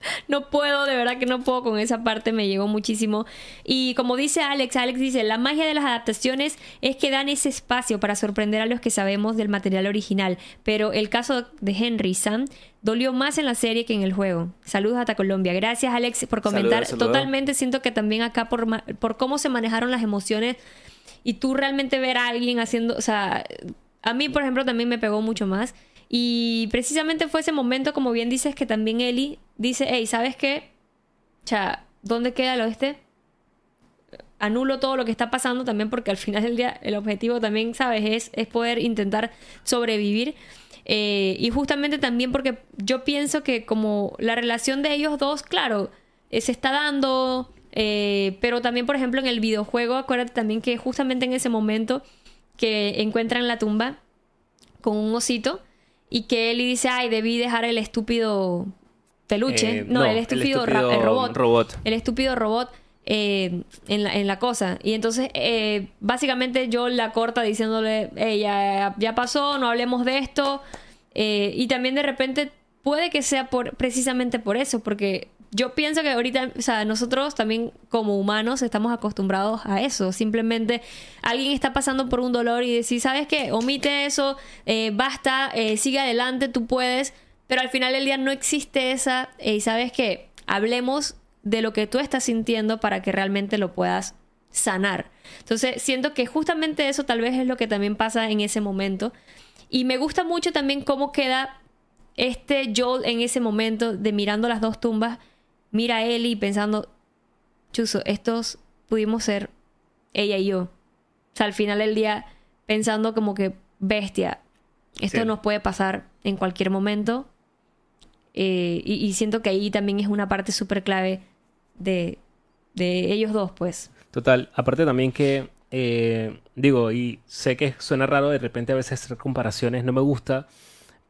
No puedo, de verdad que no puedo con esa parte, me llegó muchísimo. Y como dice Alex, Alex dice, la magia de las adaptaciones es que dan ese espacio para sorprender a los que sabemos del material original, pero el caso de Henry Sam dolió más en la serie que en el juego. Saludos hasta Colombia. Gracias Alex por comentar. Saludos, saludos. Totalmente siento que también acá por, por cómo se manejaron las emociones y tú realmente ver a alguien haciendo, o sea, a mí por ejemplo también me pegó mucho más. Y precisamente fue ese momento, como bien dices, que también Eli dice, hey, ¿sabes qué? Cha, ¿dónde queda el oeste? Anulo todo lo que está pasando también porque al final del día el objetivo también, ¿sabes? Es, es poder intentar sobrevivir. Eh, y justamente también porque yo pienso que como la relación de ellos dos, claro, eh, se está dando, eh, pero también, por ejemplo, en el videojuego, acuérdate también que justamente en ese momento que encuentran la tumba con un osito y que Ellie dice, ay, debí dejar el estúpido peluche. Eh, no, no, el el estúpido, estúpido el robot. robot. El estúpido robot. eh, en, la, en, la, cosa. Y entonces, eh, básicamente, yo la corta diciéndole, hey, ya, ya, pasó, no hablemos de esto. Eh, y también de repente puede que sea por, precisamente por eso, porque yo pienso que ahorita, o sea, nosotros también como humanos estamos acostumbrados a eso. Simplemente alguien está pasando por un dolor y decir, ¿sabes qué? Omite eso, eh, basta, eh, sigue adelante, tú puedes. Pero al final del día no existe esa, y ¿sabes qué? Hablemos de lo que tú estás sintiendo para que realmente lo puedas sanar. Entonces, siento que justamente eso tal vez es lo que también pasa en ese momento. Y me gusta mucho también cómo queda este Joel en ese momento de mirando las dos tumbas mira a Ellie pensando, chuso, estos pudimos ser ella y yo. O sea, al final del día pensando como que, bestia, esto nos puede pasar en cualquier momento. Eh, y, siento que ahí también es una parte súper clave de, de, ellos dos, pues. Total, aparte también que, eh, digo, y sé que suena raro de repente a veces hacer comparaciones, no me gusta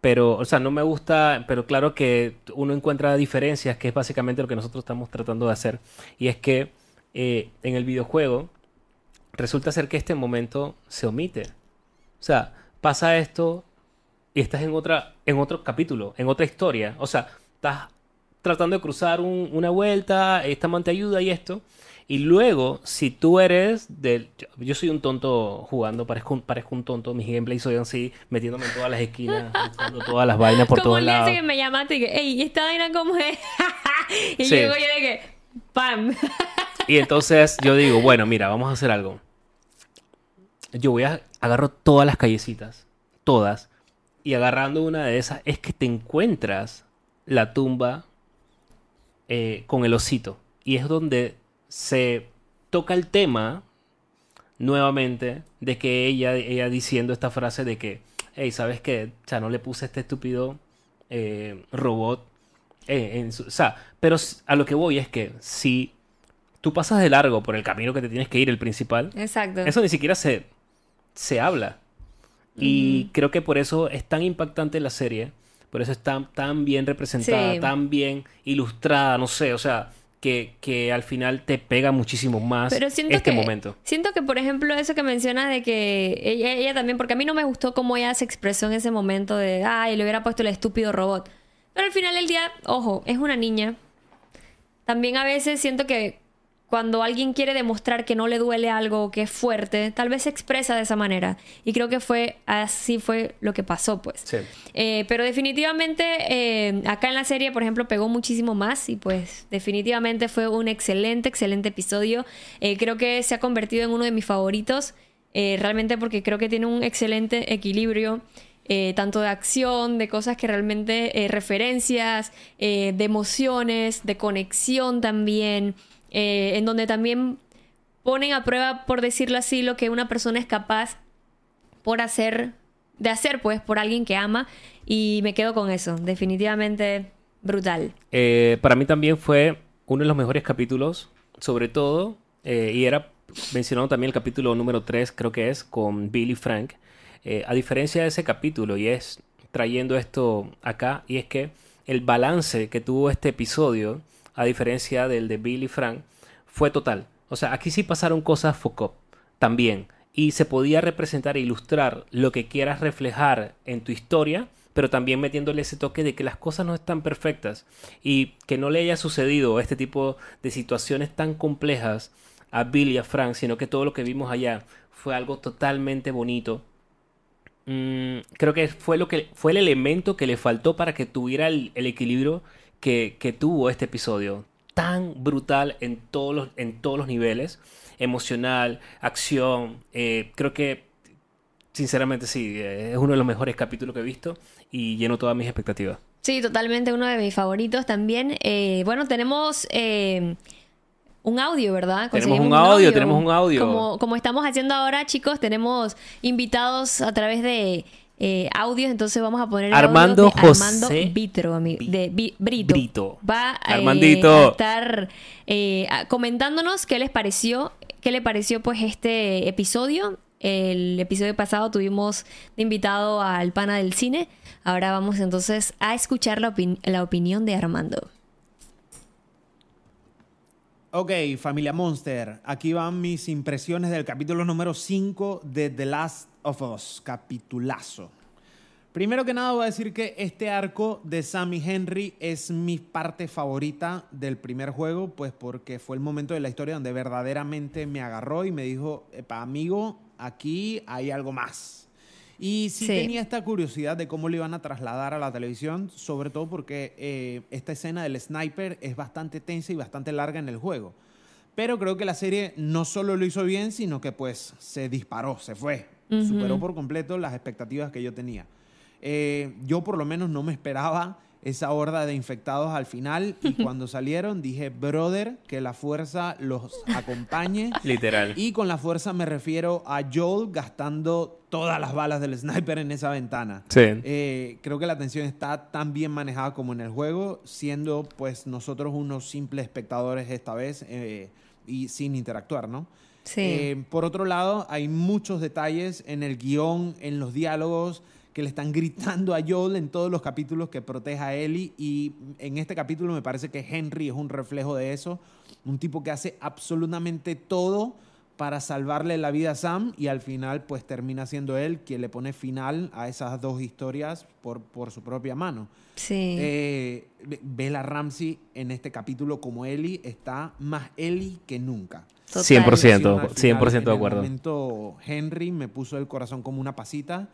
pero, o sea, no me gusta, pero claro que uno encuentra diferencias, que es básicamente lo que nosotros estamos tratando de hacer. Y es que eh, en el videojuego resulta ser que este momento se omite. O sea, pasa esto y estás en, otra, en otro capítulo, en otra historia. O sea, estás tratando de cruzar una vuelta, esta man te ayuda y esto. Y luego, si tú eres del... Yo soy un tonto jugando, parezco, parezco un tonto, mis gameplays soy así, metiéndome en todas las esquinas, buscando todas las vainas por todos lados. Como el que me llamaste y que, ey, ¿esta vaina cómo es? y sí. luego yo de que, ¡pam! y entonces yo digo, bueno, mira, vamos a hacer algo. Yo voy a... Agarro todas las callecitas, todas, y agarrando una de esas es que te encuentras la tumba eh, con el osito. Y es donde se toca el tema nuevamente de que ella, ella diciendo esta frase de que, hey, ¿sabes qué? O sea, no le puse este estúpido eh, robot eh, en su... O sea, pero a lo que voy es que si tú pasas de largo por el camino que te tienes que ir, el principal, Exacto. eso ni siquiera se, se habla. Y creo que por eso es tan impactante la serie, por eso está tan bien representada, tan bien ilustrada, no sé, o sea, que, al final te pega muchísimo más Pero siento este momento. Siento que, por ejemplo, eso que mencionas de que ella, ella, también, porque a mí no me gustó cómo ella se expresó en ese momento de, ay, le hubiera puesto el estúpido robot. Pero al final del día, ojo, es una niña. También a veces siento que cuando alguien quiere demostrar que no le duele algo, que es fuerte, tal vez se expresa de esa manera. Y creo que fue así fue lo que pasó, pues. Sí. Eh, pero definitivamente eh, acá en la serie, por ejemplo, pegó muchísimo más y pues definitivamente fue un excelente, excelente episodio. Eh, creo que se ha convertido en uno de mis favoritos, realmente porque creo que tiene un excelente equilibrio. tanto de acción, de cosas que realmente, referencias, de emociones, de conexión también. Eh, en donde también ponen a prueba, por decirlo así, lo que una persona es capaz por hacer, de hacer, pues, por alguien que ama. Y me quedo con eso, definitivamente brutal. Eh, para mí también fue uno de los mejores capítulos, sobre todo, eh, y era mencionado también el capítulo número 3, creo que es, con Billy Frank. a diferencia de ese capítulo, y es trayendo esto acá, y es que el balance que tuvo este episodio a diferencia del de Billy Frank, fue total. O sea, aquí sí pasaron cosas Foucault también. Y se podía representar e ilustrar lo que quieras reflejar en tu historia, pero también metiéndole ese toque de que las cosas no están perfectas y que no le haya sucedido este tipo de situaciones tan complejas a Billy y a Frank, sino que todo lo que vimos allá fue algo totalmente bonito. Mm, creo que fue lo que fue el elemento que le faltó para que tuviera el equilibrio que, tuvo este episodio. Tan brutal en todos los, en todos los niveles. Emocional, acción. Eh, creo que, sinceramente, sí, eh, es uno de los mejores capítulos que he visto y lleno todas mis expectativas. Sí, totalmente uno de mis favoritos también. Eh, bueno, tenemos un audio, ¿verdad? Tenemos un audio, tenemos un audio. Como, como estamos haciendo ahora, chicos, tenemos invitados a través de eh, audios, entonces vamos a poner Armando audio de Armando Vitro, de Brito. Va eh, a estar eh, comentándonos qué les pareció, qué le pareció pues este episodio. El episodio pasado tuvimos de invitado al pana del cine. Ahora vamos entonces a escuchar la, la opinión de Armando. Ok, familia Monster, aquí van mis impresiones del capítulo número 5 de The Last of Us, capitulazo. Primero que nada voy a decir que este arco de Sammy Henry es mi parte favorita del primer juego, pues porque fue el momento de la historia donde verdaderamente me agarró y me dijo, Epa, amigo, aquí hay algo más. Y sí, Sí. tenía esta curiosidad de cómo lo iban a trasladar a la televisión, sobre todo porque eh, esta escena del sniper es bastante tensa y bastante larga en el juego. Pero creo que la serie no solo lo hizo bien, sino que pues se disparó, se fue. Superó por completo las expectativas que yo tenía. Eh, yo por lo menos no me esperaba esa horda de infectados al final y cuando salieron dije, brother, que la fuerza los acompañe. Literal. Y con la fuerza me refiero a Joel gastando todas las balas del sniper en esa ventana. Sí. Eh, creo que la tensión está tan bien manejada como en el juego, siendo pues nosotros unos simples espectadores esta vez eh, y sin interactuar, ¿no? Sí. Eh, por otro lado, hay muchos detalles en el guion, en los diálogos, que le están gritando a Joel en todos los capítulos que proteja a Ellie. Y en este capítulo me parece que Henry es un reflejo de eso. Un tipo que hace absolutamente todo para salvarle la vida a Sam y al final pues termina siendo él quien le pone final a esas dos historias por, por su propia mano. sí. Eh, Bella Ramsey en este capítulo como Ellie está más Ellie que nunca. Total. 100%. Al final, 100% de en el acuerdo. momento Henry me puso el corazón como una pasita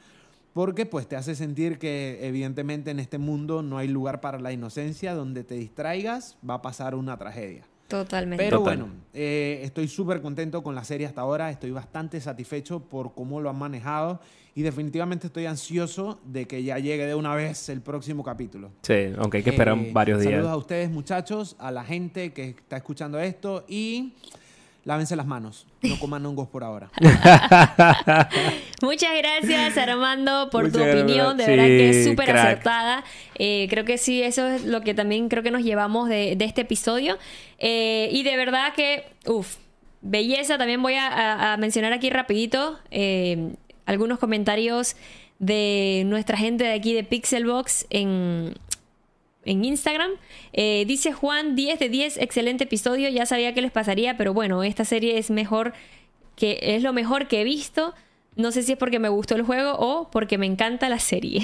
porque pues te hace sentir que evidentemente en este mundo no hay lugar para la inocencia, donde te distraigas va a pasar una tragedia. Totalmente. Pero Total. bueno, eh, estoy súper contento con la serie hasta ahora, estoy bastante satisfecho por cómo lo han manejado y definitivamente estoy ansioso de que ya llegue de una vez el próximo capítulo. Sí, aunque hay que esperar Eh, varios días. Saludos a ustedes, muchachos, a la gente que está escuchando esto y lávense las manos. No coman hongos por ahora. Muchas gracias Armando por tu opinión, de verdad que es súper acertada. Eh, creo que sí, eso es lo que también creo que nos llevamos de, de este episodio. Eh, y de verdad que, uff, belleza. También voy a, a- a mencionar aquí rapidito eh, algunos comentarios de nuestra gente de aquí de Pixelbox en, en Instagram. Eh, dice Juan, 10 de 10, excelente episodio. Ya sabía que les pasaría, pero bueno, esta serie es mejor que es lo mejor que he visto. No sé si es porque me gustó el juego o porque me encanta la serie.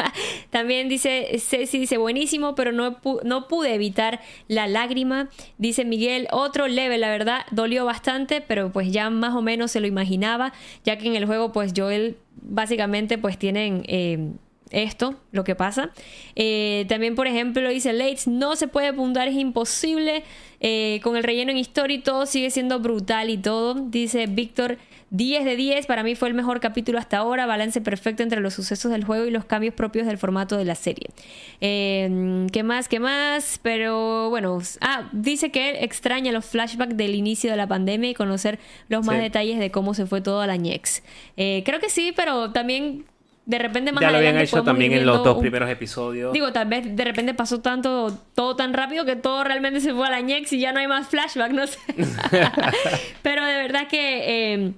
También dice Ceci, dice buenísimo, pero no, no pude evitar la lágrima. Dice Miguel, otro level, la verdad, dolió bastante, pero pues ya más o menos se lo imaginaba, ya que en el juego pues Joel básicamente pues tienen... eh, esto, lo que pasa. Eh, también, por ejemplo, dice Lates, no se puede apuntar, es imposible. Eh, con el relleno en Story todo sigue siendo brutal y todo. Dice Víctor, 10 de 10, para mí fue el mejor capítulo hasta ahora, balance perfecto entre los sucesos del juego y los cambios propios del formato de la serie. Eh, ¿Qué más? ¿Qué más? Pero bueno, ah, dice que él extraña los flashbacks del inicio de la pandemia y conocer los más Sí. detalles de cómo se fue todo a la ñex. Eh, creo que sí, pero también de repente más ya lo habían hecho también en los dos un- primeros episodios. Digo, tal vez de repente pasó tanto, todo tan rápido que todo realmente se fue a la ñex y ya no hay más flashback, no sé. Pero de verdad que eh,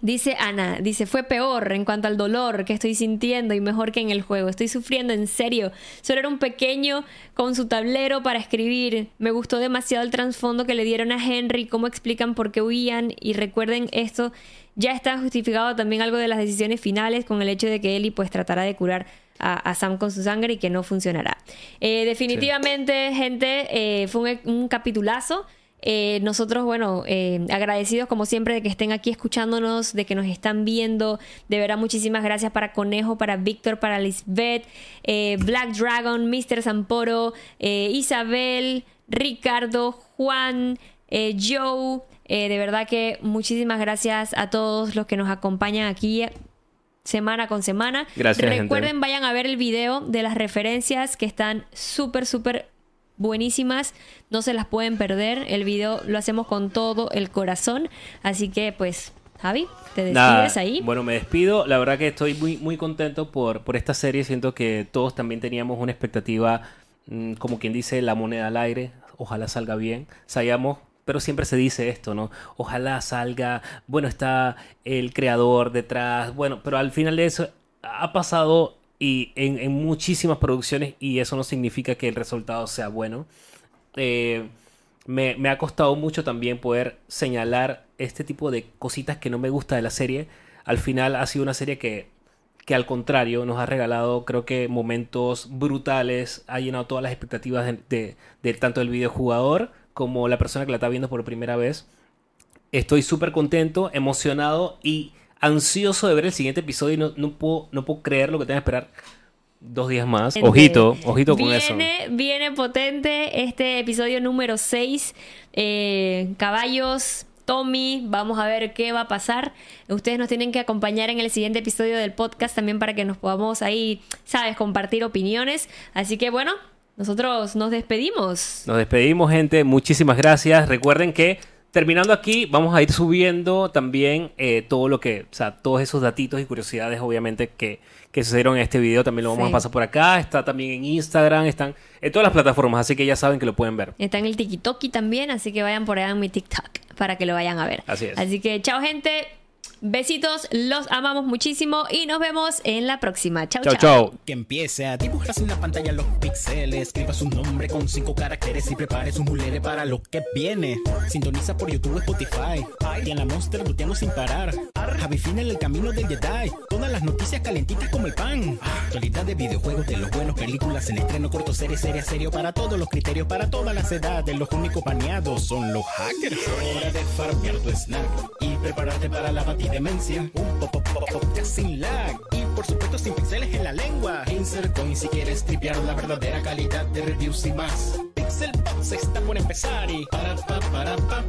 dice Ana, dice, fue peor en cuanto al dolor que estoy sintiendo y mejor que en el juego. Estoy sufriendo en serio. Solo era un pequeño con su tablero para escribir. Me gustó demasiado el trasfondo que le dieron a Henry, cómo explican por qué huían y recuerden esto. Ya está justificado también algo de las decisiones finales con el hecho de que Ellie pues tratará de curar a, a Sam con su sangre y que no funcionará. Eh, definitivamente, gente, eh, fue un, un capitulazo. Eh, nosotros, bueno, eh, agradecidos como siempre de que estén aquí escuchándonos, de que nos están viendo. De verdad, muchísimas gracias para Conejo, para Víctor, para Lisbeth, eh, Black Dragon, Mr. Zamporo, eh, Isabel, Ricardo, Juan, Joe. Eh, de verdad que muchísimas gracias a todos los que nos acompañan aquí semana con semana. Gracias, gente. Recuerden, vayan a ver el video de las referencias que están súper, súper buenísimas. No se las pueden perder. El video lo hacemos con todo el corazón. Así que, pues, Javi, te despides Nada, ahí. Bueno, me despido. La verdad que estoy muy, muy contento por, por esta serie. Siento que todos también teníamos una expectativa, mm, como quien dice, la moneda al aire. Ojalá salga bien. Sabíamos, pero siempre se dice esto, ¿no? Ojalá salga. Bueno, está el creador detrás. Bueno, pero al final de eso ha pasado y en, en muchísimas producciones y eso no significa que el resultado sea bueno. Eh, me, me ha costado mucho también poder señalar este tipo de cositas que no me gusta de la serie. Al final ha sido una serie que, que al contrario nos ha regalado creo que momentos brutales, ha llenado todas las expectativas de, de- de tanto el videojugador como la persona que la está viendo por primera vez. Estoy súper contento, emocionado y ansioso de ver el siguiente episodio y no, no, puedo, no puedo creer lo que tengo que esperar dos días más. Gente, Ojito, ojito con eso. viene, Viene potente este episodio número 6. caballos, Tommy, vamos a ver qué va a pasar. Ustedes nos tienen que acompañar en el siguiente episodio del podcast también para que nos podamos ahí, sabes, compartir opiniones. Así que bueno, nosotros nos despedimos. Nos despedimos, gente. Muchísimas gracias. Recuerden que terminando aquí, vamos a ir subiendo también eh, todo lo que, o sea, todos esos datitos y curiosidades, obviamente, que, que sucedieron en este video. También lo vamos Sí. a pasar por acá. Está también en Instagram, están en todas las plataformas, así que ya saben que lo pueden ver. Está en el TikTok también, así que vayan por allá en mi TikTok para que lo vayan a ver. Así es. Así que chao gente, besitos, los amamos muchísimo y nos vemos en la próxima. Chau, chao. chau. Que empiece a dibujar en la pantalla los píxeles. Escriba su nombre con cinco caracteres y prepare su mulere para lo que viene. Sintoniza por YouTube, Spotify. Y en la Monster luteamos sin parar. Javi Fina en el camino del Jedi. Todas las noticias calentitas como el pan. Actualidad de videojuegos, de los buenos, películas en estreno, corto, serie, serie, serio. Para todos los criterios, para todas las edades. Los únicos baneados son los hackers. Hora de farmear tu snack y prepararte para la batidemencia. Un pop, pop, pop, ya sin lag. Y por supuesto sin pixeles en la lengua. Insert coin si quieres tripear la verdadera calidad de reviews y más. Pixel Box está por empezar y para pa para pa